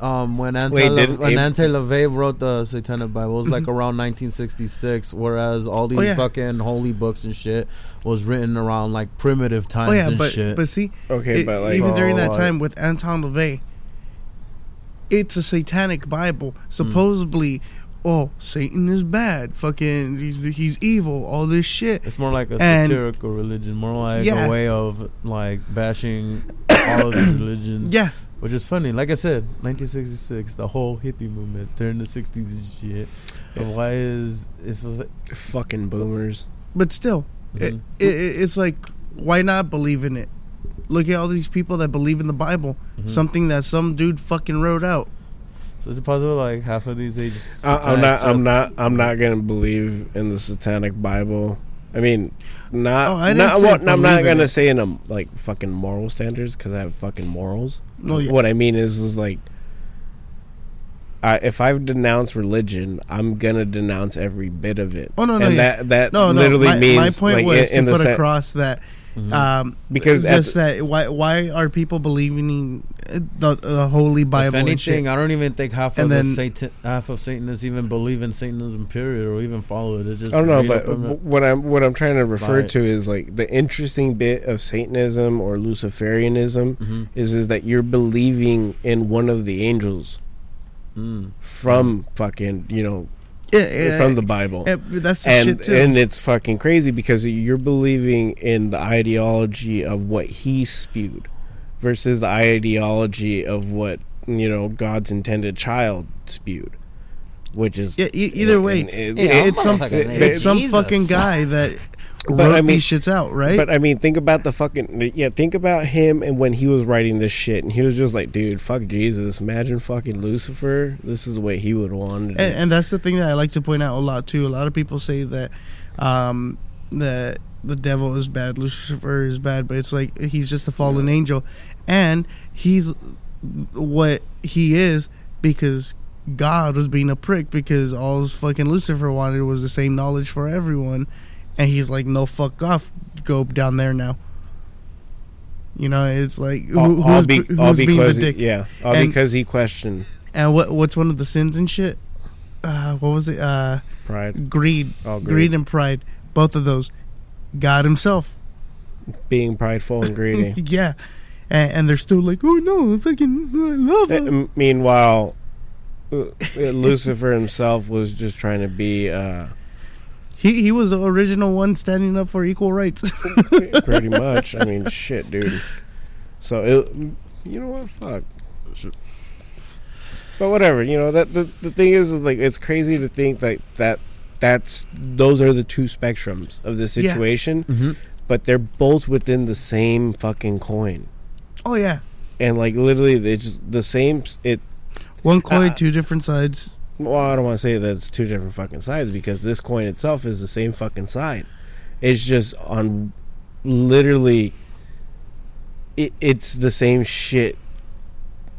S1: um, when Ante,
S3: Wait,
S1: La-
S3: did
S1: when
S3: Ab-
S1: Anton LaVey wrote the Satanic Bible, it was like around 1966, whereas all these
S2: Oh, yeah.
S1: fucking holy books and shit was written around like primitive times
S2: Oh yeah,
S1: and
S2: but
S1: shit.
S2: but see,
S3: Okay,
S2: it-
S3: but like
S2: even during that time with Anton LaVey, it's a satanic Bible. Supposedly, oh Satan is bad, fucking he's, he's evil, all this shit.
S1: it's more like a
S2: and-
S1: satirical religion, more like
S2: Yeah.
S1: a way of like bashing all of these religions.
S2: Yeah,
S1: Which is funny. Like I said, 1966, the whole hippie movement during the 60s and shit. And why is if
S3: fucking boomers.
S2: but still, it,
S1: Mhm.
S2: it, it's like why not believe in it? Look at all these people that believe in the Bible,
S1: Mhm.
S2: something that some dude fucking wrote out.
S1: So is it possible like half of these ages?
S3: I, I'm not. I'm not. I'm not gonna believe in the Satanic Bible. I mean, not.
S2: Oh, I didn't
S3: not
S2: say
S3: what, I'm not gonna
S2: it.
S3: say in a like fucking moral standards because I have fucking morals.
S2: No, yeah.
S3: What I mean is, is like, I, if I denounce religion, I'm gonna denounce every bit of it.
S2: Oh, no, no,
S3: and
S2: yeah.
S3: that that
S2: No, no.
S3: literally
S2: my,
S3: means
S2: my point
S3: like,
S2: was
S3: in, in
S2: to
S3: the
S2: put across that
S1: Mm-hmm.
S2: um,
S3: Because at
S2: just that why why are people believing in the, the Holy Bible
S1: If
S2: and shit?
S1: anything, I don't even think half
S2: And
S1: of
S2: then-
S1: the Satan, half of Satanists even believe in Satanism, period, or even follow it. It's just
S3: I don't know, but
S1: up on it.
S3: what I'm what I'm trying to refer to is like the interesting bit of Satanism or Luciferianism
S1: Mhm.
S3: is is that you're believing in one of the angels
S1: Mm.
S3: from fucking you know
S2: yeah, yeah,
S3: from the Bible.
S2: yeah, that's the
S3: and
S2: shit too.
S3: and it's fucking crazy because you're believing in the ideology of what he spewed versus the ideology of what you know God's intended child spewed, which is
S2: yeah, e- either way,
S3: and it-
S1: Yeah,
S2: it's some
S1: motherfucking
S2: it's some fucking guy that
S3: But I mean-
S2: these shits out, right?
S3: But I mean, think about the fucking yeah. Think about him and when he was writing this shit, and he was just like, "Dude, fuck Jesus. Imagine fucking Lucifer. This is what he would want."
S2: and, and that's the thing that I like to point out a lot too. A lot of people say that um, that the devil is bad, Lucifer is bad, but it's like he's just a fallen angel, and he's what he is because God was being a prick because all fucking Lucifer wanted was the same knowledge for everyone, and he's like, no, fuck off, go down there now. You know, it's like who,
S3: all, all
S2: who's,
S3: be,
S2: who's being the
S3: because
S2: dick?
S3: yeah, all
S2: And-
S3: because he questioned
S2: And what what's one of the sins and shit? Uh, what was it? Uh,
S3: pride,
S2: greed, greed
S3: greed,
S2: and pride. Both of those. God Himself.
S3: being prideful and greedy.
S2: yeah, and, and they're still like, oh no, fucking, I love
S3: Uh,
S2: him.
S3: m- meanwhile, uh, Lucifer himself was just trying to be uh,
S2: He he was the original one standing up for equal rights.
S3: pretty much. I mean, shit, dude. So it, you know what? Fuck. But whatever, you know that the, the thing is, is like it's crazy to think like that that's those are the two spectrums of the
S2: Yeah.
S3: situation,
S1: Mm-hmm.
S3: but they're both within the same fucking coin,
S2: oh yeah,
S3: and like literally it's just the same. It
S2: one coin,
S3: Uh,
S2: two different sides.
S3: Well, I don't want to say that it's two different fucking sides because this coin itself is the same fucking side. It's just on literally. It, it's the same shit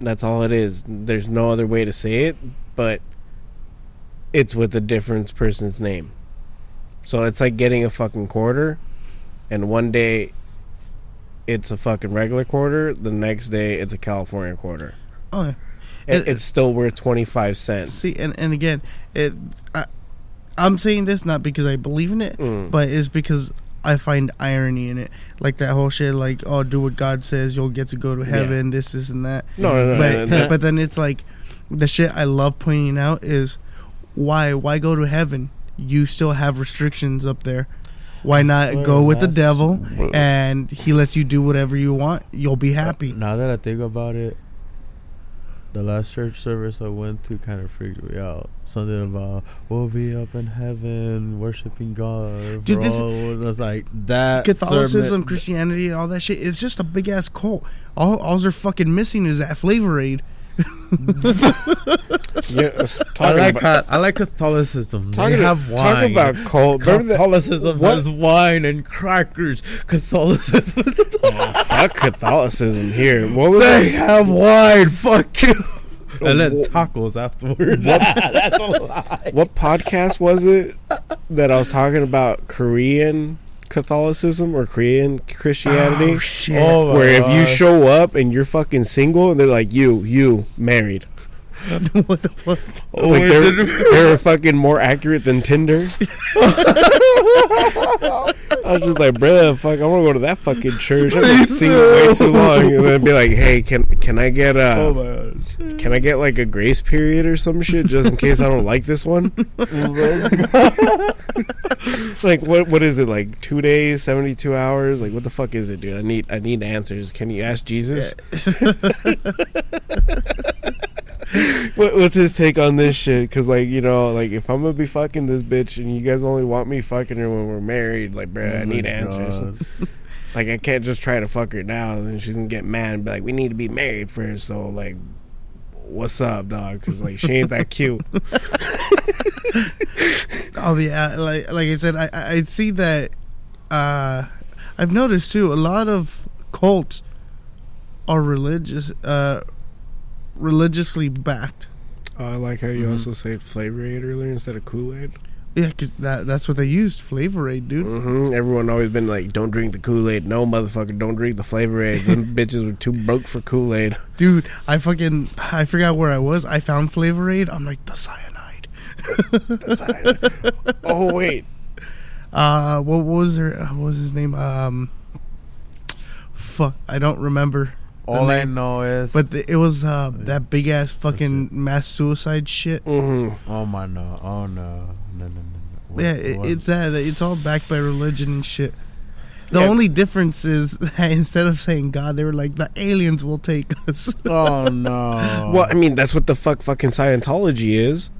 S3: That's all it is. There's no other way to say it, but it's with a different person's name. So it's like getting a fucking quarter, and one day it's a fucking regular quarter, the next day it's a California quarter.
S2: Oh, yeah.
S3: It,
S2: It-
S3: it's still worth 25 cents.
S2: see, and, and again, it. I, I'm saying this not because I believe in it,
S3: Mm.
S2: but it's because I find irony in it. Like that whole shit, like, oh, do what God says, you'll get to go to heaven, this, this, and that.
S3: No, no, no.
S2: but
S3: no, that-
S2: but then it's like the shit I love pointing out is why why go to heaven? You still have restrictions up there. Why not
S1: swear,
S2: go with the devil and he lets you do whatever you want? You'll be happy.
S1: Now that I think about it, the last church service I went to kind of freaked me out. Something about we'll be up in heaven worshiping God.
S2: Dude, this-
S1: was like that.
S2: Catholicism,
S1: sermon-
S2: Christianity, and all that shit. It's just a big ass cult. All all they're fucking missing is that Flavor Aid.
S3: Yeah,
S1: I like
S3: about,
S1: I like Catholicism.
S3: talking,
S1: they have wine.
S3: talk about cult. That-
S1: Catholicism
S3: what-
S1: has wine and crackers. Catholicism.
S3: Oh, fuck Catholicism here. What was
S1: they
S3: that?
S1: have wine. Fuck you. Oh, and then tacos afterwards.
S3: What-
S1: That's a lie.
S3: What podcast was it that I was talking about Korean Catholicism or Korean Christianity?
S2: Oh shit!
S1: Oh my
S3: where if you show up and you're fucking single and they're like you, you married.
S2: what the fuck?
S1: Oh,
S3: like they're, they're fucking more accurate than Tinder. I was just like, bruh, fuck, I want to go to that fucking church. I've been single way too long, and then be like, hey, can can I get
S1: Oh
S3: uh,
S1: my gosh.
S3: can I get like a grace period or some shit just in case I don't like this one? like what what is it like two days, seventy two hours? Like what the fuck is it, dude? I need I need answers. Can you ask Jesus? What, what's his take on this shit? Because like you know, like if I'm gonna be fucking this bitch and you guys only want me fucking her when we're married, like bruh, I
S1: Oh
S3: need
S1: my
S3: answers. Like I can't just try to fuck her now and then she's gonna get mad and be like, we need to be married first. So like, what's up, dog? Because like she ain't that cute.
S2: Oh yeah, like like I said, I I I see that. Uh, I've noticed too. A lot of cults are religious, uh, religiously backed.
S3: Oh, I like how you
S1: Mhm.
S3: also said Flavor Aid earlier instead of Kool Aid.
S2: Yeah, 'cause that that's what they used. Flavor Aid, dude.
S3: Mm-hmm. Everyone always been like, don't drink the Kool Aid. No, motherfucker, don't drink the Flavor Aid. Them bitches were too broke for Kool Aid.
S2: Dude, I fucking I forgot where I was. I found Flavor Aid. I'm like the cyanide. The cyanide.
S3: Oh wait,
S2: Uh, what, was her? What was his name? Um, fuck, I don't remember. The
S1: All I know is,
S2: But the, it was uh that big ass fucking mass suicide shit.
S3: mm-hmm.
S1: oh my no, oh no, no, no, no. no. What-
S2: yeah, it,
S1: what-
S2: it's that. It's all backed by religion and shit. The
S3: Yeah.
S2: only difference is that instead of saying God, they were like the aliens will take us.
S1: Oh no.
S3: Well, I mean, that's what the fuck fucking Scientology is.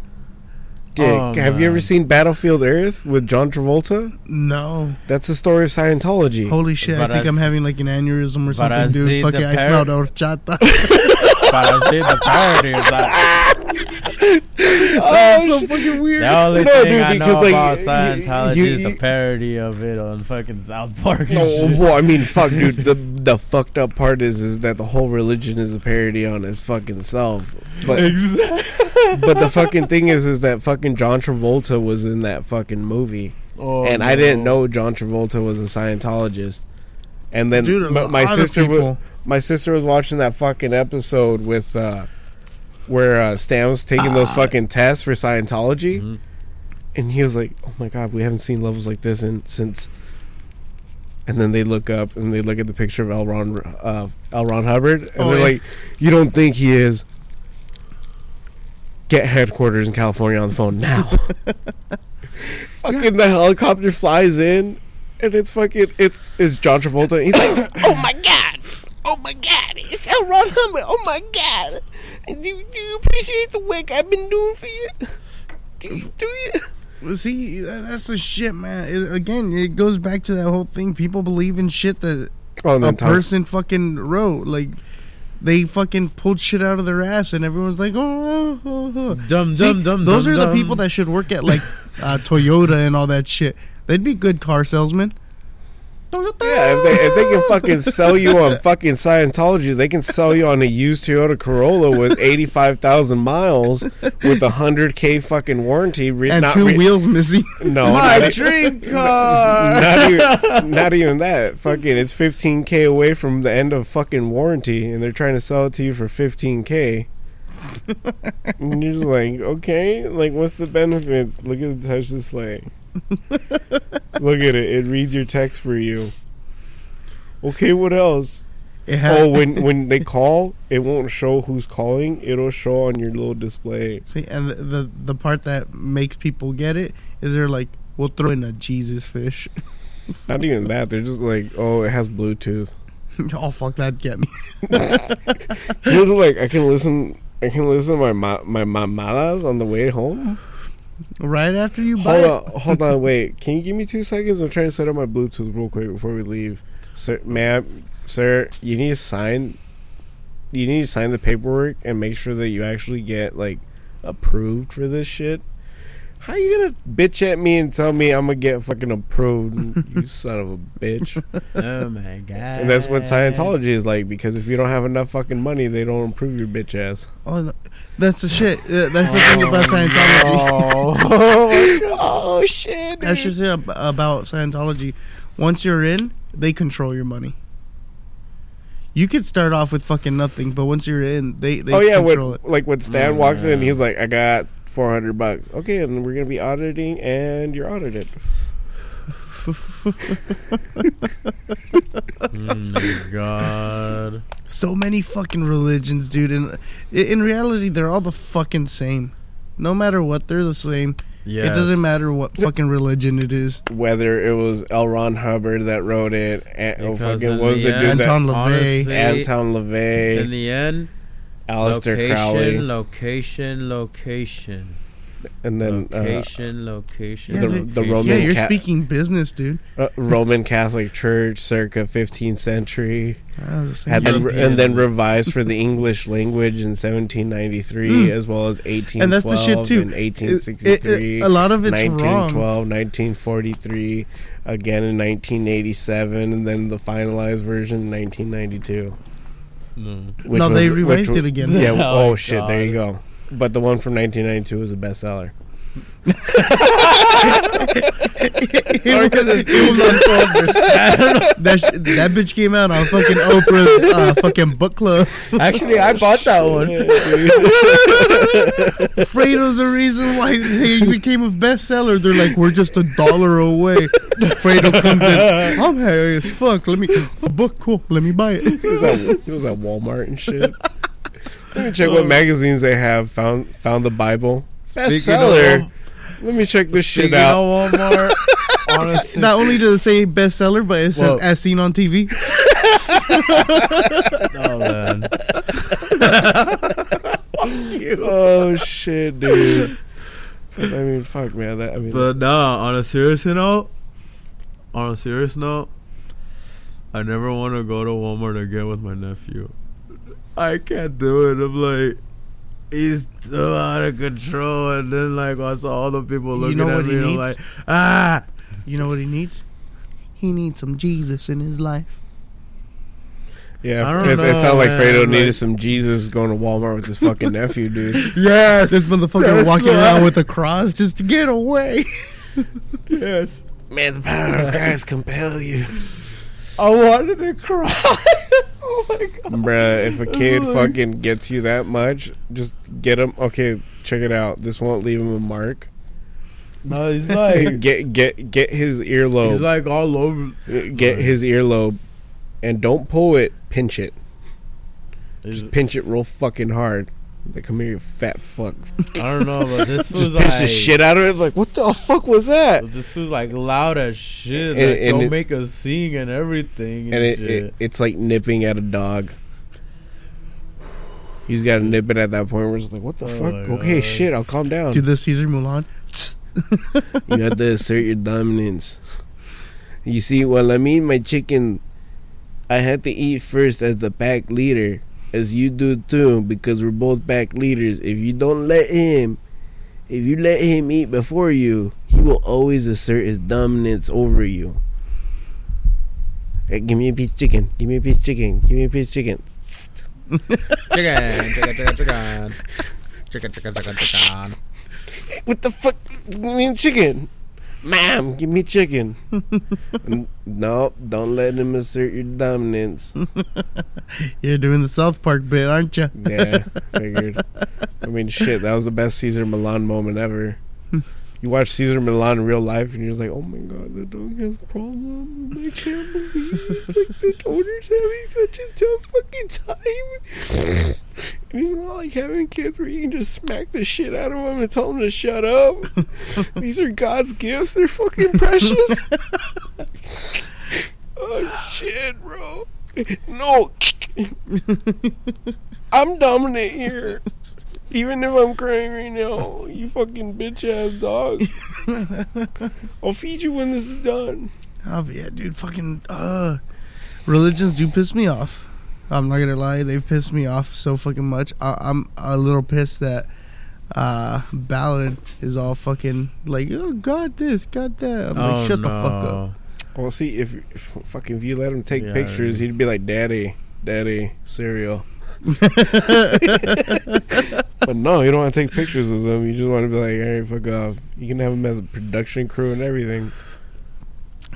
S3: Dick,
S1: Oh,
S3: have you ever seen Battlefield Earth with John Travolta?
S2: no,
S3: That's the story of Scientology.
S2: holy shit!
S1: But
S2: I think
S1: I
S2: I'm
S1: s-
S2: having like an aneurysm or
S1: but I
S2: something, dude.
S1: see
S2: Fucking,
S1: the
S2: I
S1: par-
S2: smelled horchata.
S1: but I see the parody of that.
S2: That's so fucking weird.
S1: The only
S3: No,
S1: thing
S3: dude,
S1: I know
S3: because, like,
S1: about Scientology
S3: you-
S1: is the parody of it on fucking South Park. and
S3: No,
S1: shit.
S3: well, I mean, fuck, dude. The the fucked up part is is that the whole religion is a parody on its fucking self. But but the fucking thing is is that fucking John Travolta was in that fucking movie,
S1: Oh,
S3: and I didn't know John Travolta was a Scientologist. And then
S2: Dude,
S3: my, my sister was my sister was watching that fucking episode with uh where uh Stan was taking those
S2: Ah.
S3: fucking tests for Scientology,
S1: Mhm.
S3: and he was like, "Oh my god, we haven't seen levels like this in since." And then they look up Get headquarters in California on the phone now. fucking the helicopter flies in, and it's fucking it's it's John Travolta. He's like, "Oh my god, oh my god, it's L. Ron Hubbard. Oh my god, do do you appreciate the work I've been doing for you? Do you, do you?"
S2: Well, See, that's the shit, man. It, again, it goes back to that whole thing. People believe in shit that
S3: Oh,
S2: a
S3: then Tom-
S2: person fucking wrote. Like, they fucking pulled shit out of their ass, and everyone's like, oh, oh, oh.
S1: Dumb,
S2: See,
S1: dumb, dumb.
S2: those
S1: dumb,
S2: are the
S1: dumb.
S2: people that should work at like uh, Toyota and all that shit. They'd be good car salesmen.
S3: Yeah, if they if they can fucking sell you on fucking Scientology, they can sell you on a used Toyota Corolla with eighty five thousand miles with a hundred k fucking warranty. Re-
S2: and
S3: not
S2: two
S3: re-
S2: wheels missing.
S3: No,
S1: My
S3: not,
S1: dream car.
S3: not even not even that. Fucking, it's fifteen k away from the end of fucking warranty, and they're trying to sell it to you for fifteen k. and you're just like, okay, like what's the benefits? Look at the touch display. Look at it. It reads your text for you. Okay, what else?
S2: Had,
S3: Oh, when when they call, it won't show who's calling. It'll show on your little display.
S2: See, and the, the the part that makes people get it is they're like, we'll throw in a Jesus fish.
S3: Not even that. They're just like, oh, it has Bluetooth.
S2: oh fuck that, get me.
S3: You're like, I can listen. I can listen to my ma- my mamadas on the way home.
S2: Right after you buy
S3: Hold
S2: it.
S3: on, hold on, wait. Can you give me two seconds? I'm trying to set up my Bluetooth real quick before we leave. Sir, ma'am, sir, you need to sign. You need to sign the paperwork and make sure that you actually get like approved for this shit. How you gonna bitch at me and tell me I'm gonna get fucking approved? you son of a bitch.
S1: Oh my god.
S3: And that's what Scientology is like because if you don't have enough fucking money, they don't approve your bitch ass.
S2: Oh, no. that's the shit. Uh, that's the thing about Scientology.
S1: Oh.
S3: Oh shit!
S2: That's just it ab- about Scientology. Once you're in, they control your money. You could start off with fucking nothing, but once you're in, they they
S3: oh yeah,
S2: control
S3: when,
S2: it.
S3: like when Stan
S1: Mm,
S3: walks in, he's like, "I got four hundred bucks." Okay, and we're gonna be auditing, and you're audited.
S1: oh my god.
S2: So many fucking religions, dude. And i- in reality, they're all the fucking same. No matter what, they're the same.
S1: Yeah.
S2: It doesn't matter what fucking religion it is.
S3: Whether it was L. Ron Hubbard that wrote it, and oh, fucking what was
S1: the
S3: the dude
S1: end-
S3: that
S2: Anton LaVey.
S1: Honestly,
S3: Anton
S1: In the end,
S3: Aleister
S1: location,
S3: Crowley,
S1: location, location,
S3: and then uh,
S1: location, location.
S3: the-
S1: location.
S3: the Roman
S2: Yeah, you're
S3: Ca-
S2: speaking business, dude.
S3: uh, Roman Catholic Church, circa 15th century,
S2: I
S3: had then, and then revised for the English language in 1793,
S2: Mm.
S3: as well as 1812
S2: and that's the shit too.
S3: and
S2: It- it-
S3: 1863.
S2: it- a lot of it's
S3: 1912,
S2: wrong.
S3: 1943, again in 1987, and then the finalized version in 1992. Mm.
S1: No.
S3: which
S2: No, they
S3: was- which
S2: revised
S3: was-
S2: it again.
S3: Yeah.
S1: Oh
S3: oh
S1: my
S3: shit! There you go. But the one from 1992 is a bestseller.
S2: It was, it was on that, sh- that bitch came out on fucking Oprah's uh, fucking book club.
S1: Actually, I bought that one.
S2: Fredo's the reason why he became a bestseller. They're like, we're just a dollar away. Fredo comes in. I'm hairy as fuck. Let me a book. Cool. Let me buy it.
S3: He was at, he was at Walmart and shit. Let me check what magazines they have. Found found the Bible bestseller. Let me check this shit out.
S1: of Walmart, honestly,
S2: Not only does it say bestseller, but it says
S1: Well-
S2: as seen on TV.
S1: oh man,
S3: Oh shit, dude. I mean, fuck, man. That I mean,
S1: but nah. On a serious note, on a serious note, I never want to go to Walmart again with my nephew. I can't do it. I'm like, he's so out of control, and then like I saw all the people
S2: You
S1: looking
S2: know
S1: at
S2: what
S1: me,
S2: he
S1: and I'm
S2: needs?
S1: like, ah.
S2: You know what he needs? He needs some Jesus in his life.
S3: yeah,
S1: I don't
S3: it, it
S1: know,
S3: sounded like
S1: man,
S3: Fredo
S1: like-
S3: needed some Jesus going to Walmart with his fucking nephew, dude.
S1: Yes,
S2: This motherfucker
S1: That's
S2: walking
S1: right.
S2: around with a cross just to get away.
S1: yes.
S3: Man, the power of Christ compel you.
S1: I wanted to cry. oh my god.
S3: Bruh, if a kid oh
S1: Like-
S3: fucking gets you that much, just get him. Okay, check it out. This won't leave him a mark.
S1: No, he's like,
S3: Get get get his earlobe.
S1: he's like all over.
S3: Uh, get his earlobe, and don't pull it. Pinch it. Just pinch it real fucking hard. Like, come here, you fat fuck.
S1: I don't know, but this was
S3: pinch
S1: like
S3: the shit out of it. Like, what the fuck was that?
S1: This was like loud as shit.
S3: And-
S1: like,
S3: and
S1: don't
S3: it-
S1: make us sing and everything and,
S3: And it,
S1: shit.
S3: it it's like nipping at a dog. He's got to nip it at that point where it's like, what the
S1: Oh
S3: fuck? Okay,
S1: God.
S3: shit, I'll calm down.
S2: Do the Cesar Millan.
S3: you have to assert your dominance. You see, while I mean my chicken, I had to eat first as the pack leader, as you do too, because we're both pack leaders. If you don't let him, if you let him eat before you, he will always assert his dominance over you. Hey, give me a piece of chicken. Give me a piece of chicken. Give me a piece of chicken.
S1: Chicken, chicken, chicken, chicken. Chicken, chicken, chicken, chicken.
S3: What the fuck? Give me chicken. Ma'am, give me chicken. No, don't let him assert your dominance.
S2: You're doing the South Park bit, aren't you?
S3: Yeah, figured. I mean, shit, that was the best Cesar Millan moment ever. You watch Cesar Millan in real life, and you're just like, "Oh my god, the dog has problems. I can't believe like the owner's having such a tough fucking time." and he's not like having kids where you can just smack the shit out of him and tell him to shut up. These are God's gifts. They're fucking precious. oh shit, bro. No. I'm dominant here. Even if I'm crying right now, you fucking bitch ass dog. I'll feed you when this is done.
S2: Oh yeah, dude, fucking uh religions do piss me off. I'm not gonna lie, they've pissed me off so fucking much. I, I'm a little pissed that uh Ballad is all fucking like, oh god this, god that. I'm
S1: Oh,
S2: like, shut the fuck up.
S1: no.
S3: Well, see, if, if fucking if you let him take
S1: Yeah.
S3: pictures, he'd be like, "Daddy, Daddy, cereal." but no, you don't want to take pictures with them. You just want to be like, "Hey, fuck off." You can have them as a production crew and everything.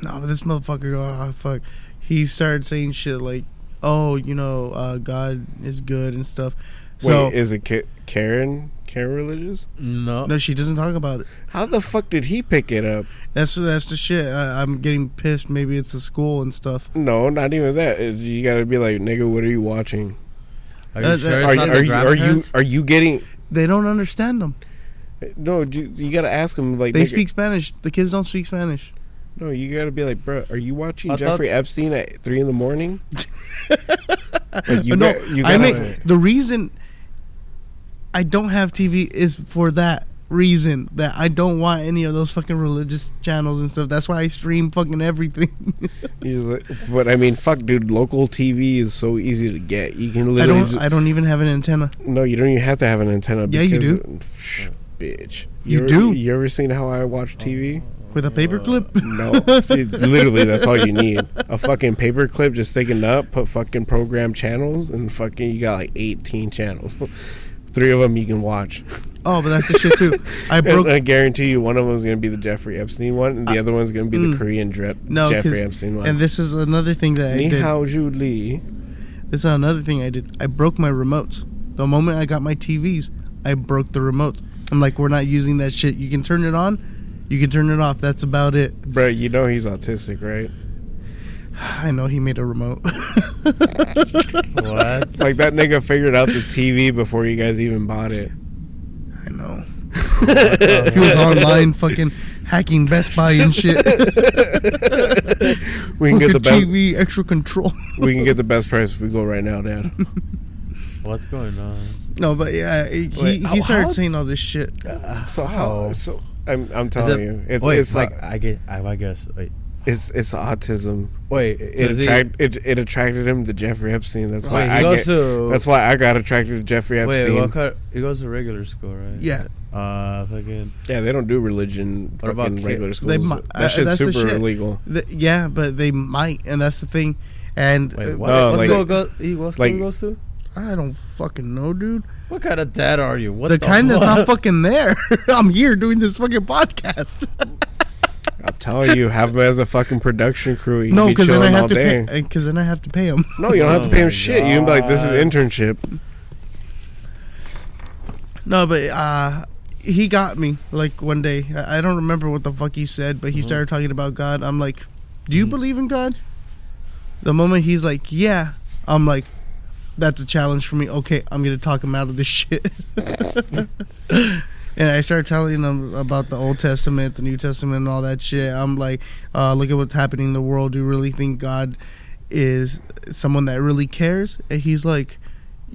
S2: No, but this motherfucker, oh fuck, he started saying shit like, oh, you know, uh, God is good and stuff. So
S3: Wait, is it Ka- Karen? Karen religious?
S1: No.
S2: no, she doesn't talk about it.
S3: How the fuck did he pick it up?
S2: That's that's the shit. I, I'm getting pissed. Maybe it's the school and stuff.
S3: No, not even that. It's- you gotta be like, "Nigga, what are you watching?"
S1: Are you
S2: Uh,
S1: sure
S3: Are, you- are you are you are you getting?
S2: They don't understand them.
S3: No, you, you gotta ask them. like
S2: They
S3: nigga-
S2: speak Spanish. The kids don't speak Spanish.
S3: No, you gotta be like, bro, are you watching
S1: I thought-
S3: Jeffrey Epstein at three in the morning? like you,
S2: no,
S3: got, you
S2: I
S3: gotta,
S2: make the reason I don't have TV is for that reason that I don't want any of those fucking religious channels and stuff. That's why I stream fucking everything.
S3: you like- but I mean, fuck, dude, local TV is so easy to get. You can literally.
S2: I don't.
S3: just-
S2: I don't even have an antenna.
S3: no, you don't even have to have an antenna.
S2: Yeah, you do.
S3: Psh, bitch.
S2: You
S3: ever,
S2: do.
S3: You ever seen how I watch TV?
S2: With a paperclip?
S3: Uh, no, See, literally, that's all you need. A fucking paperclip, just stick it up, put fucking program channels, and fucking you got like eighteen channels. Three of them you can watch.
S2: Oh, but that's the shit too. I broke.
S3: I guarantee you, one of them is going to be the Jeffrey Epstein one, and the other one's going to be the
S2: mm.
S3: Korean drip
S2: No,
S3: Jeffrey Epstein one.
S2: And this is another thing that I
S3: Ni
S2: did.
S3: hao Zhu Li.
S2: This is another thing I did. I broke my remotes. The moment I got my TVs, I broke the remotes. I'm like, we're not using that shit. You can turn it on, you can turn it off. That's about it.
S3: Bro, you know he's autistic, right?
S2: I know he made a remote.
S1: What?
S3: Like that nigga figured out the TV before you guys even bought it.
S2: I know. he was online fucking hacking Best Buy and shit.
S3: We can get the best.
S2: TV extra control.
S3: We can get the best price if we go right now, Dad.
S1: What's going on?
S2: No, but yeah, he,
S3: Wait,
S2: he
S3: how-
S2: started
S3: how-
S2: saying all this shit.
S3: Uh, so how?
S1: Oh.
S3: So I'm I'm telling
S1: it-
S3: you, it's
S1: wait,
S3: it's
S1: like
S3: like
S1: I get. I, I guess. Wait.
S3: It's it's autism.
S1: Wait.
S3: It, attract, it it attracted him to Jeffrey Epstein. That's why
S1: Wait,
S3: I get,
S1: to.
S3: that's why I got attracted to Jeffrey
S1: Wait,
S3: Epstein.
S1: what kind? He goes to regular school, right?
S2: Yeah.
S1: Uh, fucking.
S3: Yeah, they don't do religion
S1: What about
S3: fucking
S1: kid-
S3: regular
S2: They
S3: schools.
S2: mi- uh,
S3: that shit's
S2: that's
S3: super
S2: shit.
S3: illegal.
S2: Th- yeah, but they might, and that's the thing. And
S1: Wait,
S2: uh,
S1: what?
S3: No,
S1: what
S3: like-
S1: school go, he, what school
S3: like-
S1: goes to?
S2: I don't fucking know, dude.
S1: What kind of dad are you? What
S2: the
S1: the,
S2: kind that's not fucking there. I'm here doing this fucking podcast.
S3: I'm telling you, have him as a fucking production crew. You
S2: no,
S3: be
S2: because then I
S3: chilling
S2: have to
S3: day.
S2: pay. Because then I have to pay them.
S3: No, you don't have to
S1: Oh
S3: pay him
S1: my
S3: shit. You can be like, this is internship.
S2: No, but uh, he got me like one day. I I don't remember what the fuck he said,
S3: Mm-hmm.
S2: but he started talking about God. I'm like, "Do you
S1: Mhm.
S2: believe in God?" The moment he's like, "Yeah," I'm like, "That's a challenge for me." Okay, I'm gonna talk him out of this shit. and I started telling them about the Old Testament, the New Testament, and all that shit. I'm like, uh, "Look at what's happening in the world. Do you really think God is someone that really cares?" And he's like,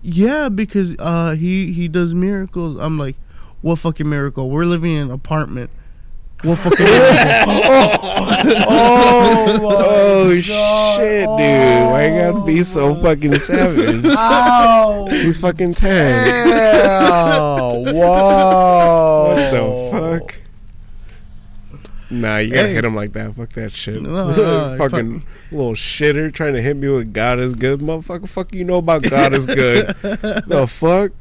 S2: "Yeah, because uh, he he does miracles." I'm like, "What fucking miracle? We're living in an apartment. What fucking miracle?"
S3: Oh, oh shit, dude! Why you gotta be so fucking savage?
S1: Ow!
S3: He's fucking ten.
S1: Hell! Whoa!
S3: What the fuck? Nah, you gotta
S2: Hey.
S3: hit him like that. Fuck that shit.
S2: No, no,
S3: fucking little shitter trying to hit me with God is good, motherfucker. Fuck you know about God is good. the fuck?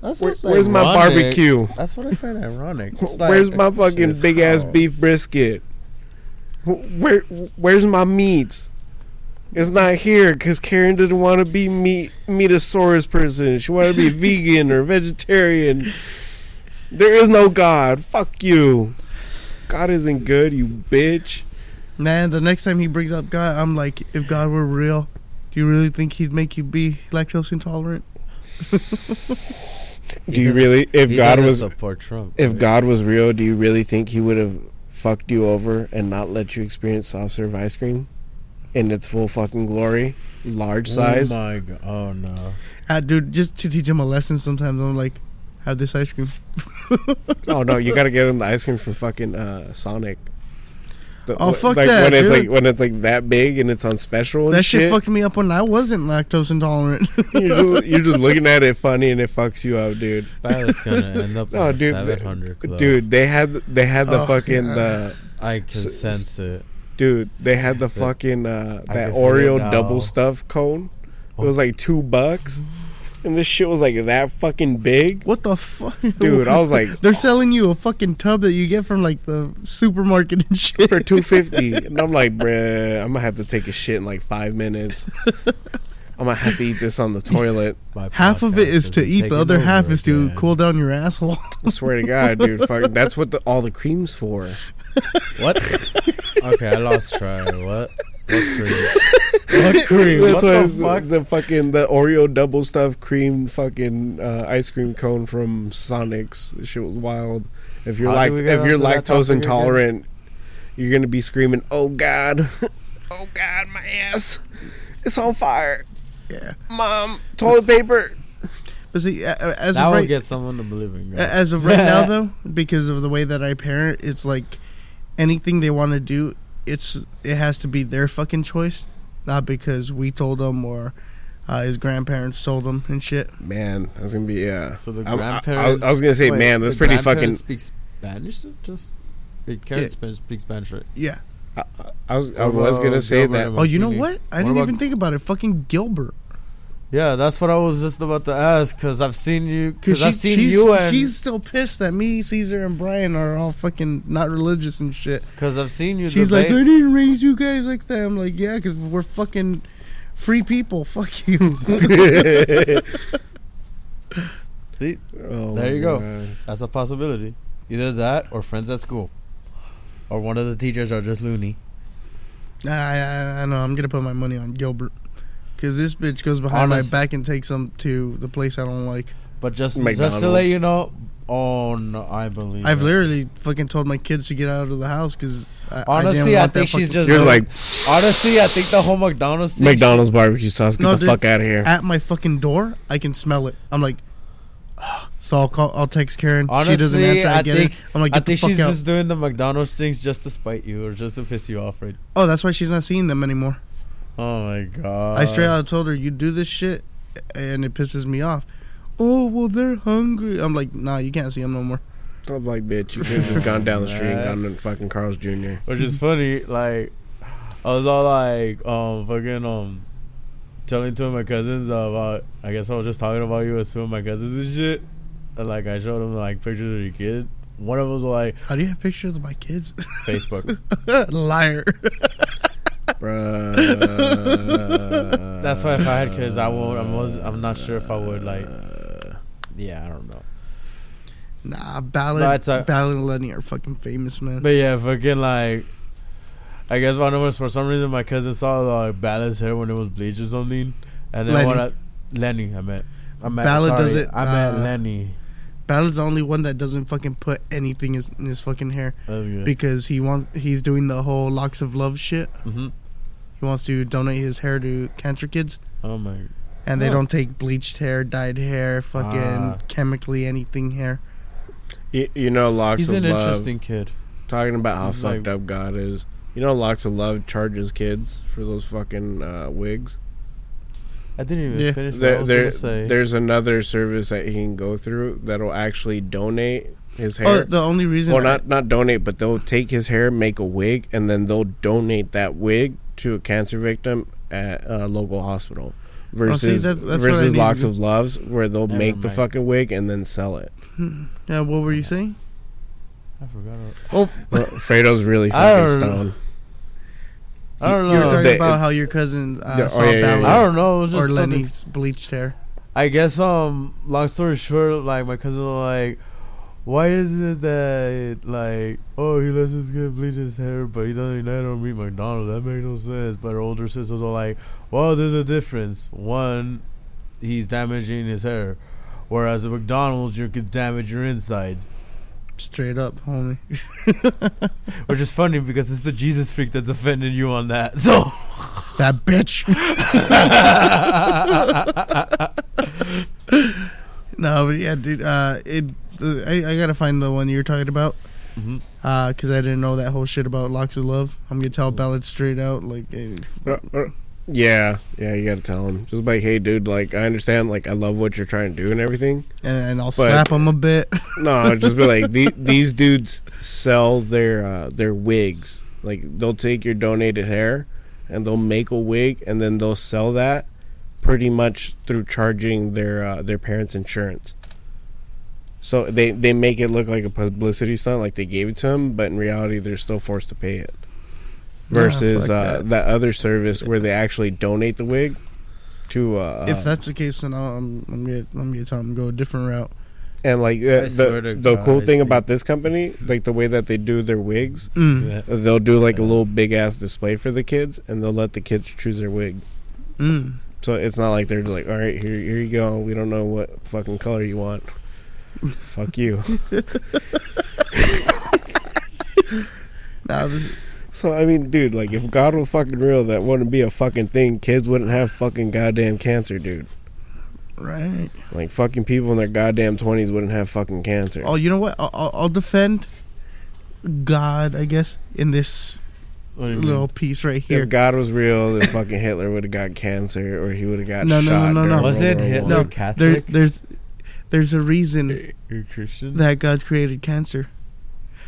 S1: That's
S3: Where-
S1: what's
S3: where's my barbecue?
S1: That's what I find ironic. Like-
S3: Where's my fucking
S1: is
S3: big ass beef brisket? Where Where's my meats? It's not here because Karen didn't want to be meat meatosaurus person. She wanted to be vegan or vegetarian. There is no God. Fuck you. God isn't good, you bitch.
S2: Man, the next time he brings up God, I'm like, if God were real, do you really think he'd make you be lactose intolerant?
S3: Do you really? If
S1: he
S3: God was,
S1: support Trump.
S3: if
S1: right?
S3: God was real, do you really think He would have fucked you over and not let you experience soft serve ice cream in its full fucking glory, large size?
S1: Oh my god! Oh no!
S2: Ah, dude, just to teach him a lesson, sometimes I'm like, have this ice cream.
S3: Oh no, you gotta get him the ice cream from fucking uh, Sonic. The-
S2: Oh, fuck
S3: like
S2: that,
S3: when it's
S2: dude.
S3: like when it's like that big and it's on special. And
S2: That shit,
S3: shit
S2: fucked me up when I wasn't lactose intolerant.
S3: you're, just, you're just looking at it funny and it fucks you up, dude.
S1: Pilot's gonna end up
S3: No,
S1: on
S3: dude,
S1: seven hundred.
S3: Dude, they had they had the
S2: Oh,
S3: fucking
S2: yeah.
S3: the
S1: I can
S3: s-
S1: sense it.
S3: dude they had the
S1: The-
S3: fucking uh, that
S1: can see it
S3: Oreo double stuff cone. It was like two bucks, and this shit was like that fucking big,
S2: what the fuck?
S3: dude. I was like
S2: They're selling you a fucking tub that you get from like the supermarket and shit.
S3: for two fifty, and I'm like, bruh, I'm gonna have to take a shit in like five minutes. I'm gonna have to eat this on the toilet.
S1: My
S2: half of it is to eat, the other half is to
S1: again.
S2: cool down your asshole.
S3: I swear to God, dude, fuck, that's what the, all the cream's for.
S1: What? okay, I lost track. What? What cream? what cream?
S3: That's
S1: what
S3: why
S1: the
S3: it's the,
S1: fuck?
S3: the fucking the Oreo double stuffed cream fucking uh, ice cream cone from Sonic's. This shit was wild. If you're
S1: How
S3: like
S1: did we get
S3: if you're lactose
S1: topic again?
S3: intolerant, you're gonna be screaming, "Oh God, oh God, my ass, it's on fire,
S2: yeah,
S3: mom, toilet paper."
S2: but see, a- a- as
S1: that
S2: of right,
S1: get someone to believe in
S2: a-
S1: God.
S2: as of right now though, because of the way that I parent, it's like anything they want to do, it's it has to be their fucking choice, not because we told them or uh, his grandparents told him and shit.
S3: Man, that's gonna be yeah.
S1: So the
S3: I'm- I- I-
S1: grandparents.
S3: I was gonna say,
S1: wait,
S3: man, that's
S1: the
S3: pretty fucking-
S1: Speak Spanish? Just the parents speak Spanish, right?
S2: Yeah.
S3: I, I was I was gonna say
S1: Gilbert
S3: that.
S2: Oh, you know what? I didn't
S1: about-
S2: even think about it. Fucking Gilbert.
S1: Yeah, that's what I was just about to ask because I've seen you.
S2: Because
S1: Because I've seen
S2: she's,
S1: you and
S2: she's still pissed that me, Caesar, and Brian are all fucking not religious and shit.
S1: because I've seen you.
S2: She's like, I didn't raise you guys like that. I'm like, yeah, because we're fucking free people. Fuck you.
S1: see,
S3: Oh,
S1: There you go.
S3: God.
S1: that's a possibility. Either that or friends at school, or one of the teachers are just loony.
S2: I, I, I know. I'm gonna put my money on Gilbert. Because this bitch goes behind
S1: Honest-
S2: my back and takes them to the place I don't like.
S1: But just just to let you know, oh no, I believe.
S2: I've
S1: it.
S2: literally fucking told my kids to get out of the house because I,
S1: Honestly,
S2: I,
S1: I
S2: didn't want
S1: think
S2: that
S1: she's just-
S3: You're like
S1: Honestly, I think the whole McDonald's thing.
S3: McDonald's barbecue sauce. Get
S2: No,
S3: the
S2: dude.
S3: fuck out of here.
S2: at my fucking door. I can smell it. I'm like, so I'll call. I'll text Karen. she doesn't
S1: Honestly,
S2: answer. I,
S1: I
S2: get
S1: think-
S2: it. I'm like,
S1: I
S2: get the
S1: think
S2: fuck
S1: she's
S2: out.
S1: just doing the McDonald's things just to spite you or just to piss you off, right?
S2: Oh, that's why she's not seeing them anymore.
S1: Oh my god!
S2: I straight out told her, you do this shit, and it pisses me off. Oh well, they're hungry. I'm like, nah, you can't see them no more.
S3: I'm like, bitch, you could have just gone down the street and gone to fucking Carl's Jr.
S1: Which is funny, like I was all like, um, fucking, um, telling two of my cousins about. I guess I was just talking about you with two of my cousins and shit. And like I showed them like pictures of your kid. One of them was like
S2: How do you have pictures of my kids?
S1: Facebook.
S2: Liar.
S3: Bruh.
S1: That's why if I had kids, I won't. I'm, was, I'm not sure if I would like. Yeah, I don't know.
S2: Nah, Ballad,
S1: No, it's a-
S2: Ballad and Lenny are fucking famous, man.
S1: But yeah, fucking like. I guess one of us for some reason my cousin saw like Ballard's hair when it was bleached or something, and then
S2: Lenny.
S1: when I, Lenny, I meant. I meant
S2: Ballard
S1: sorry,
S2: does it,
S1: I meant
S2: uh,
S1: Lenny.
S2: Ballad's the only one that doesn't fucking put anything is- in his fucking hair
S1: That's good.
S2: because he wants. He's doing the whole locks of love shit.
S1: hmm
S2: He wants to donate his hair to cancer kids,
S1: Oh my.
S2: and they
S1: Oh.
S2: don't take bleached hair, dyed hair, fucking
S1: Ah.
S2: chemically anything hair.
S3: You, you know, Locks
S1: He's
S3: of
S1: an
S3: Love.
S1: interesting kid.
S3: Talking about how
S1: He's like-
S3: fucked up God is. You know, Locks of Love charges kids for those fucking uh, wigs.
S1: I didn't even finish what I was
S3: there-
S1: gonna say.
S3: there's another service that he can go through that'll actually donate his hair.
S2: Oh, the only reason.
S3: well,
S2: I-
S3: not not donate, but they'll take his hair, make a wig, and then they'll donate that wig to a cancer victim at a local hospital. Versus
S2: that's- that's
S3: versus locks of loves, where they'll
S1: Never
S3: make the fucking wig and then sell it.
S2: yeah, what were you saying?
S1: I forgot.
S2: Oh,
S3: Well, Fredo's really fucking
S1: don't-
S3: stoned.
S1: I don't know.
S2: you were talking
S3: They-
S2: about how your cousin uh,
S3: Yeah, oh, yeah, yeah, yeah.
S1: I don't know. It was
S2: or
S1: just something-
S2: Lenny's bleached hair.
S1: I guess um long story short, like my cousin like, why is it that like oh he lets his kid bleach his hair but he doesn't let him eat McDonald's? That makes no sense. But her older sisters are like, Well, there's a difference. One, he's damaging his hair. Whereas at McDonald's you could damage your insides.
S2: Straight up, homie.
S1: Which is funny because it's the Jesus freak that's offended you on that. So
S2: That bitch. no, but yeah, dude. Uh, it. Uh, I, I gotta find the one you're talking about.
S1: Mhm.
S2: Uh, cause I didn't know that whole shit about locks of love. I'm gonna tell Ballard straight out, like, hey,
S3: Uh, uh, Yeah, yeah, you gotta tell him. Just like, hey, dude, like, I understand, like, I love what you're trying to do and everything.
S2: and, and I'll slap him a bit.
S3: No, just be like, the, these dudes sell their uh, their wigs. Like, they'll take your donated hair and they'll make a wig and then they'll sell that pretty much through charging their uh, their parents' insurance. So they they make it look like a publicity stunt, like they gave it to them, but in reality, they're still forced to pay it. Versus
S2: fuck
S3: uh,
S2: that.
S3: that. other service where they actually donate the wig to. Uh,
S2: if that's the case, then I'll, I'm, I'm gonna I'm gonna tell him to go a different route.
S3: and like uh,
S1: I swear
S3: the
S1: to
S3: the
S1: God,
S3: cool
S1: I
S3: thing
S1: think-
S3: about this company, like the way that they do their wigs,
S2: Mm,
S3: they'll do like a little big ass display for the kids, and they'll let the kids choose their wig.
S2: mm.
S3: So it's not like they're just like, all right, here, here you go. We don't know what fucking color you want. Fuck you.
S2: Nah, this,
S3: So I mean, dude, like if God was fucking real, that wouldn't be a fucking thing. Kids wouldn't have fucking goddamn cancer, dude.
S2: right.
S3: Like fucking people in their goddamn twenties wouldn't have fucking cancer.
S2: Oh, you know what? I'll, I'll- I'll defend God, I guess, in this
S1: what do you
S2: little
S1: mean?
S2: piece right here.
S3: If God was real, then fucking Hitler would have got cancer, or he would have got
S2: No, no, no, no, no.
S1: Was it Hitler?
S3: One.
S2: No, there, there's there's a reason
S1: You're Christian?
S2: that God created cancer,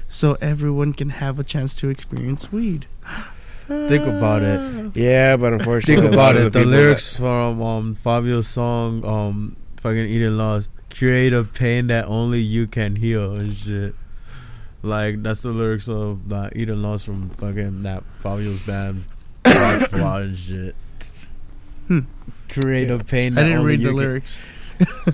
S2: so everyone can have a chance to experience weed.
S1: Think about it.
S3: Yeah, but unfortunately,
S1: Think about it. The,
S3: people
S1: lyrics from um Fabio's song, um, fucking Eden Lost, create a pain that only you can heal and shit. Like that's the lyrics of that Eden Lost from fucking that Fabio's band, God's Flaw and shit.
S2: Hmm.
S1: Create a pain.
S2: I didn't
S1: only
S2: read the
S1: you can-
S2: lyrics.
S3: that-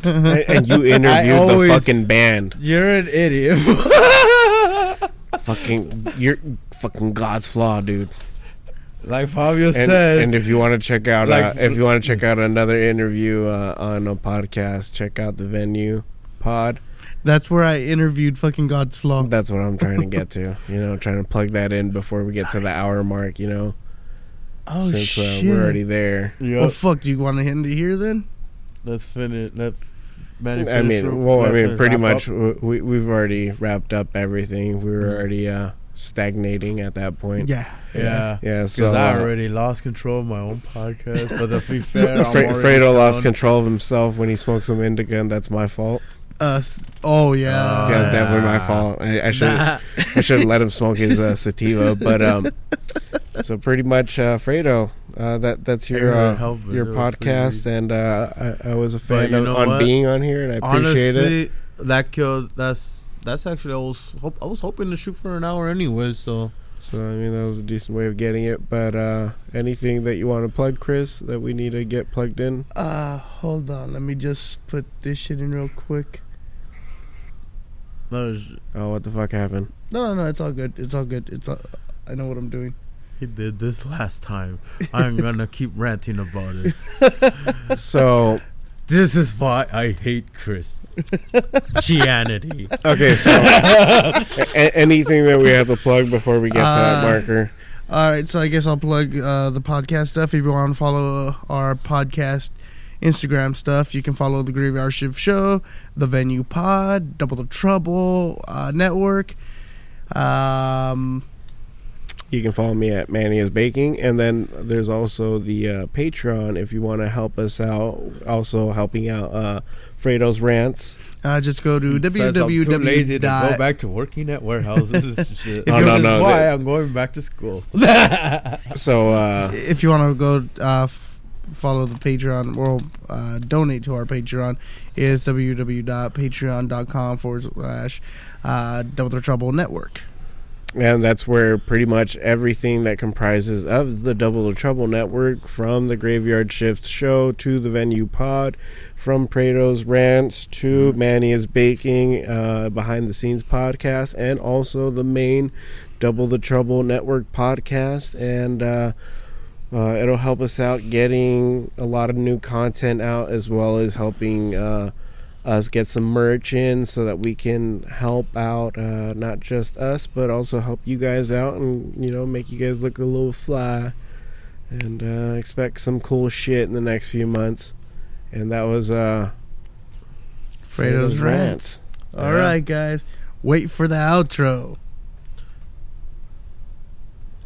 S3: and, and you interviewed
S1: always-
S3: the fucking band.
S1: You're an idiot.
S3: Fucking, you're fucking God's flaw, dude.
S1: like Fabio
S3: And,
S1: said.
S3: and if you want to check out,
S1: Like-
S3: uh, if you want to check out another interview uh, on a podcast, check out the venue pod.
S2: That's where I interviewed fucking God's flaw.
S3: That's what I'm trying to get to. You know, trying to plug that in before we get to the hour mark. You know,
S2: Oh
S3: since
S2: shit!
S3: uh, we're already there.
S1: Yup.
S2: Well, fuck. Do you want to end it here then?
S1: Let's finish. Let's. Manny
S3: I mean, well, I mean, pretty much
S1: up.
S3: we we've already wrapped up everything. We were
S1: Mm.
S3: already uh, stagnating at that point.
S2: Yeah.
S1: Yeah.
S3: Yeah,
S1: Because
S3: so
S1: I
S3: uh,
S1: already lost control of my own podcast. But to be fair, I'm
S3: Fre- Fredo lost control of himself when he smoked some indica, and that's my fault.
S2: Uh. s- Oh yeah.
S1: Uh,
S3: yeah, it's definitely my fault. I, I should
S1: Nah.
S3: I should let him smoke his uh, sativa, but um, so pretty much, uh, Fredo, uh, that that's your uh, your
S1: It was pretty
S3: podcast, and uh, I, I was a fan of, on
S1: what?
S3: being on here, and I appreciate it.
S1: That killed. That's that's actually I was hope, I was hoping to shoot for an hour anyway. So
S3: So I mean, that was a decent way of getting it. But uh, anything that you want to plug, Chris, that we need to get plugged in?
S2: Uh, hold on. Let me just put this shit in real quick.
S1: That was,
S3: Oh, what the fuck happened?
S2: No, no, it's all good. It's all good. It's all, I know what I'm doing.
S1: he did this last time. I'm gonna keep ranting about it.
S3: So
S1: This is why I hate Chris. Gianity.
S3: okay, so a- a- anything that we have to plug before we get to that
S2: Uh,
S3: marker?
S2: All right, so I guess I'll plug uh, the podcast stuff. If you want to follow our podcast Instagram stuff, you can follow the Graveyard Shift Show, the Venue Pod, Double the Trouble uh, Network. Um,
S3: You can follow me at Manny is Baking, and then there's also the uh, Patreon if you want to help us out. Also helping out uh, Fredo's rants.
S2: Uh, just go to
S1: Says I'm too lazy
S2: www.
S1: to go back to working at warehouses and shit.
S3: Oh, no,
S1: is
S3: no,
S1: why
S3: they-
S1: I'm going back to school.
S3: So uh,
S2: If you want to go uh, f- follow the Patreon or uh, donate to our Patreon, is www.patreon.com forward slash uh, Double the Trouble Network.
S3: and that's where pretty much everything that comprises of the Double the Trouble network, from the Graveyard Shift show to the Venue Pod, from Fredo's Rants to Manny is Baking, uh, behind the scenes podcast, and also the main Double the Trouble network podcast, and uh, uh, it'll help us out getting a lot of new content out as well as helping. Uh, us get some merch in so that we can help out uh, not just us but also help you guys out and you know make you guys look a little fly and uh, expect some cool shit in the next few months and that was uh
S2: Fredo's Rants. All right, guys. Wait for the outro.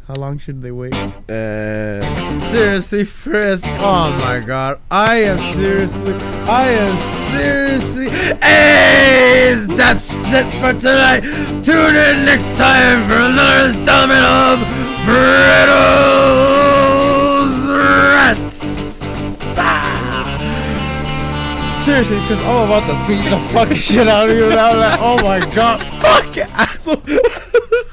S2: How long should they wait?
S3: uh,
S1: seriously, Frisk. Oh my god. I am seriously. I am seriously. Hey, that's it for tonight. Tune in next time for another installment of Fredo's Rants. Ah. Seriously, Chris, I'm about to beat the fucking shit out of you now. Like, oh my god. Fuck it.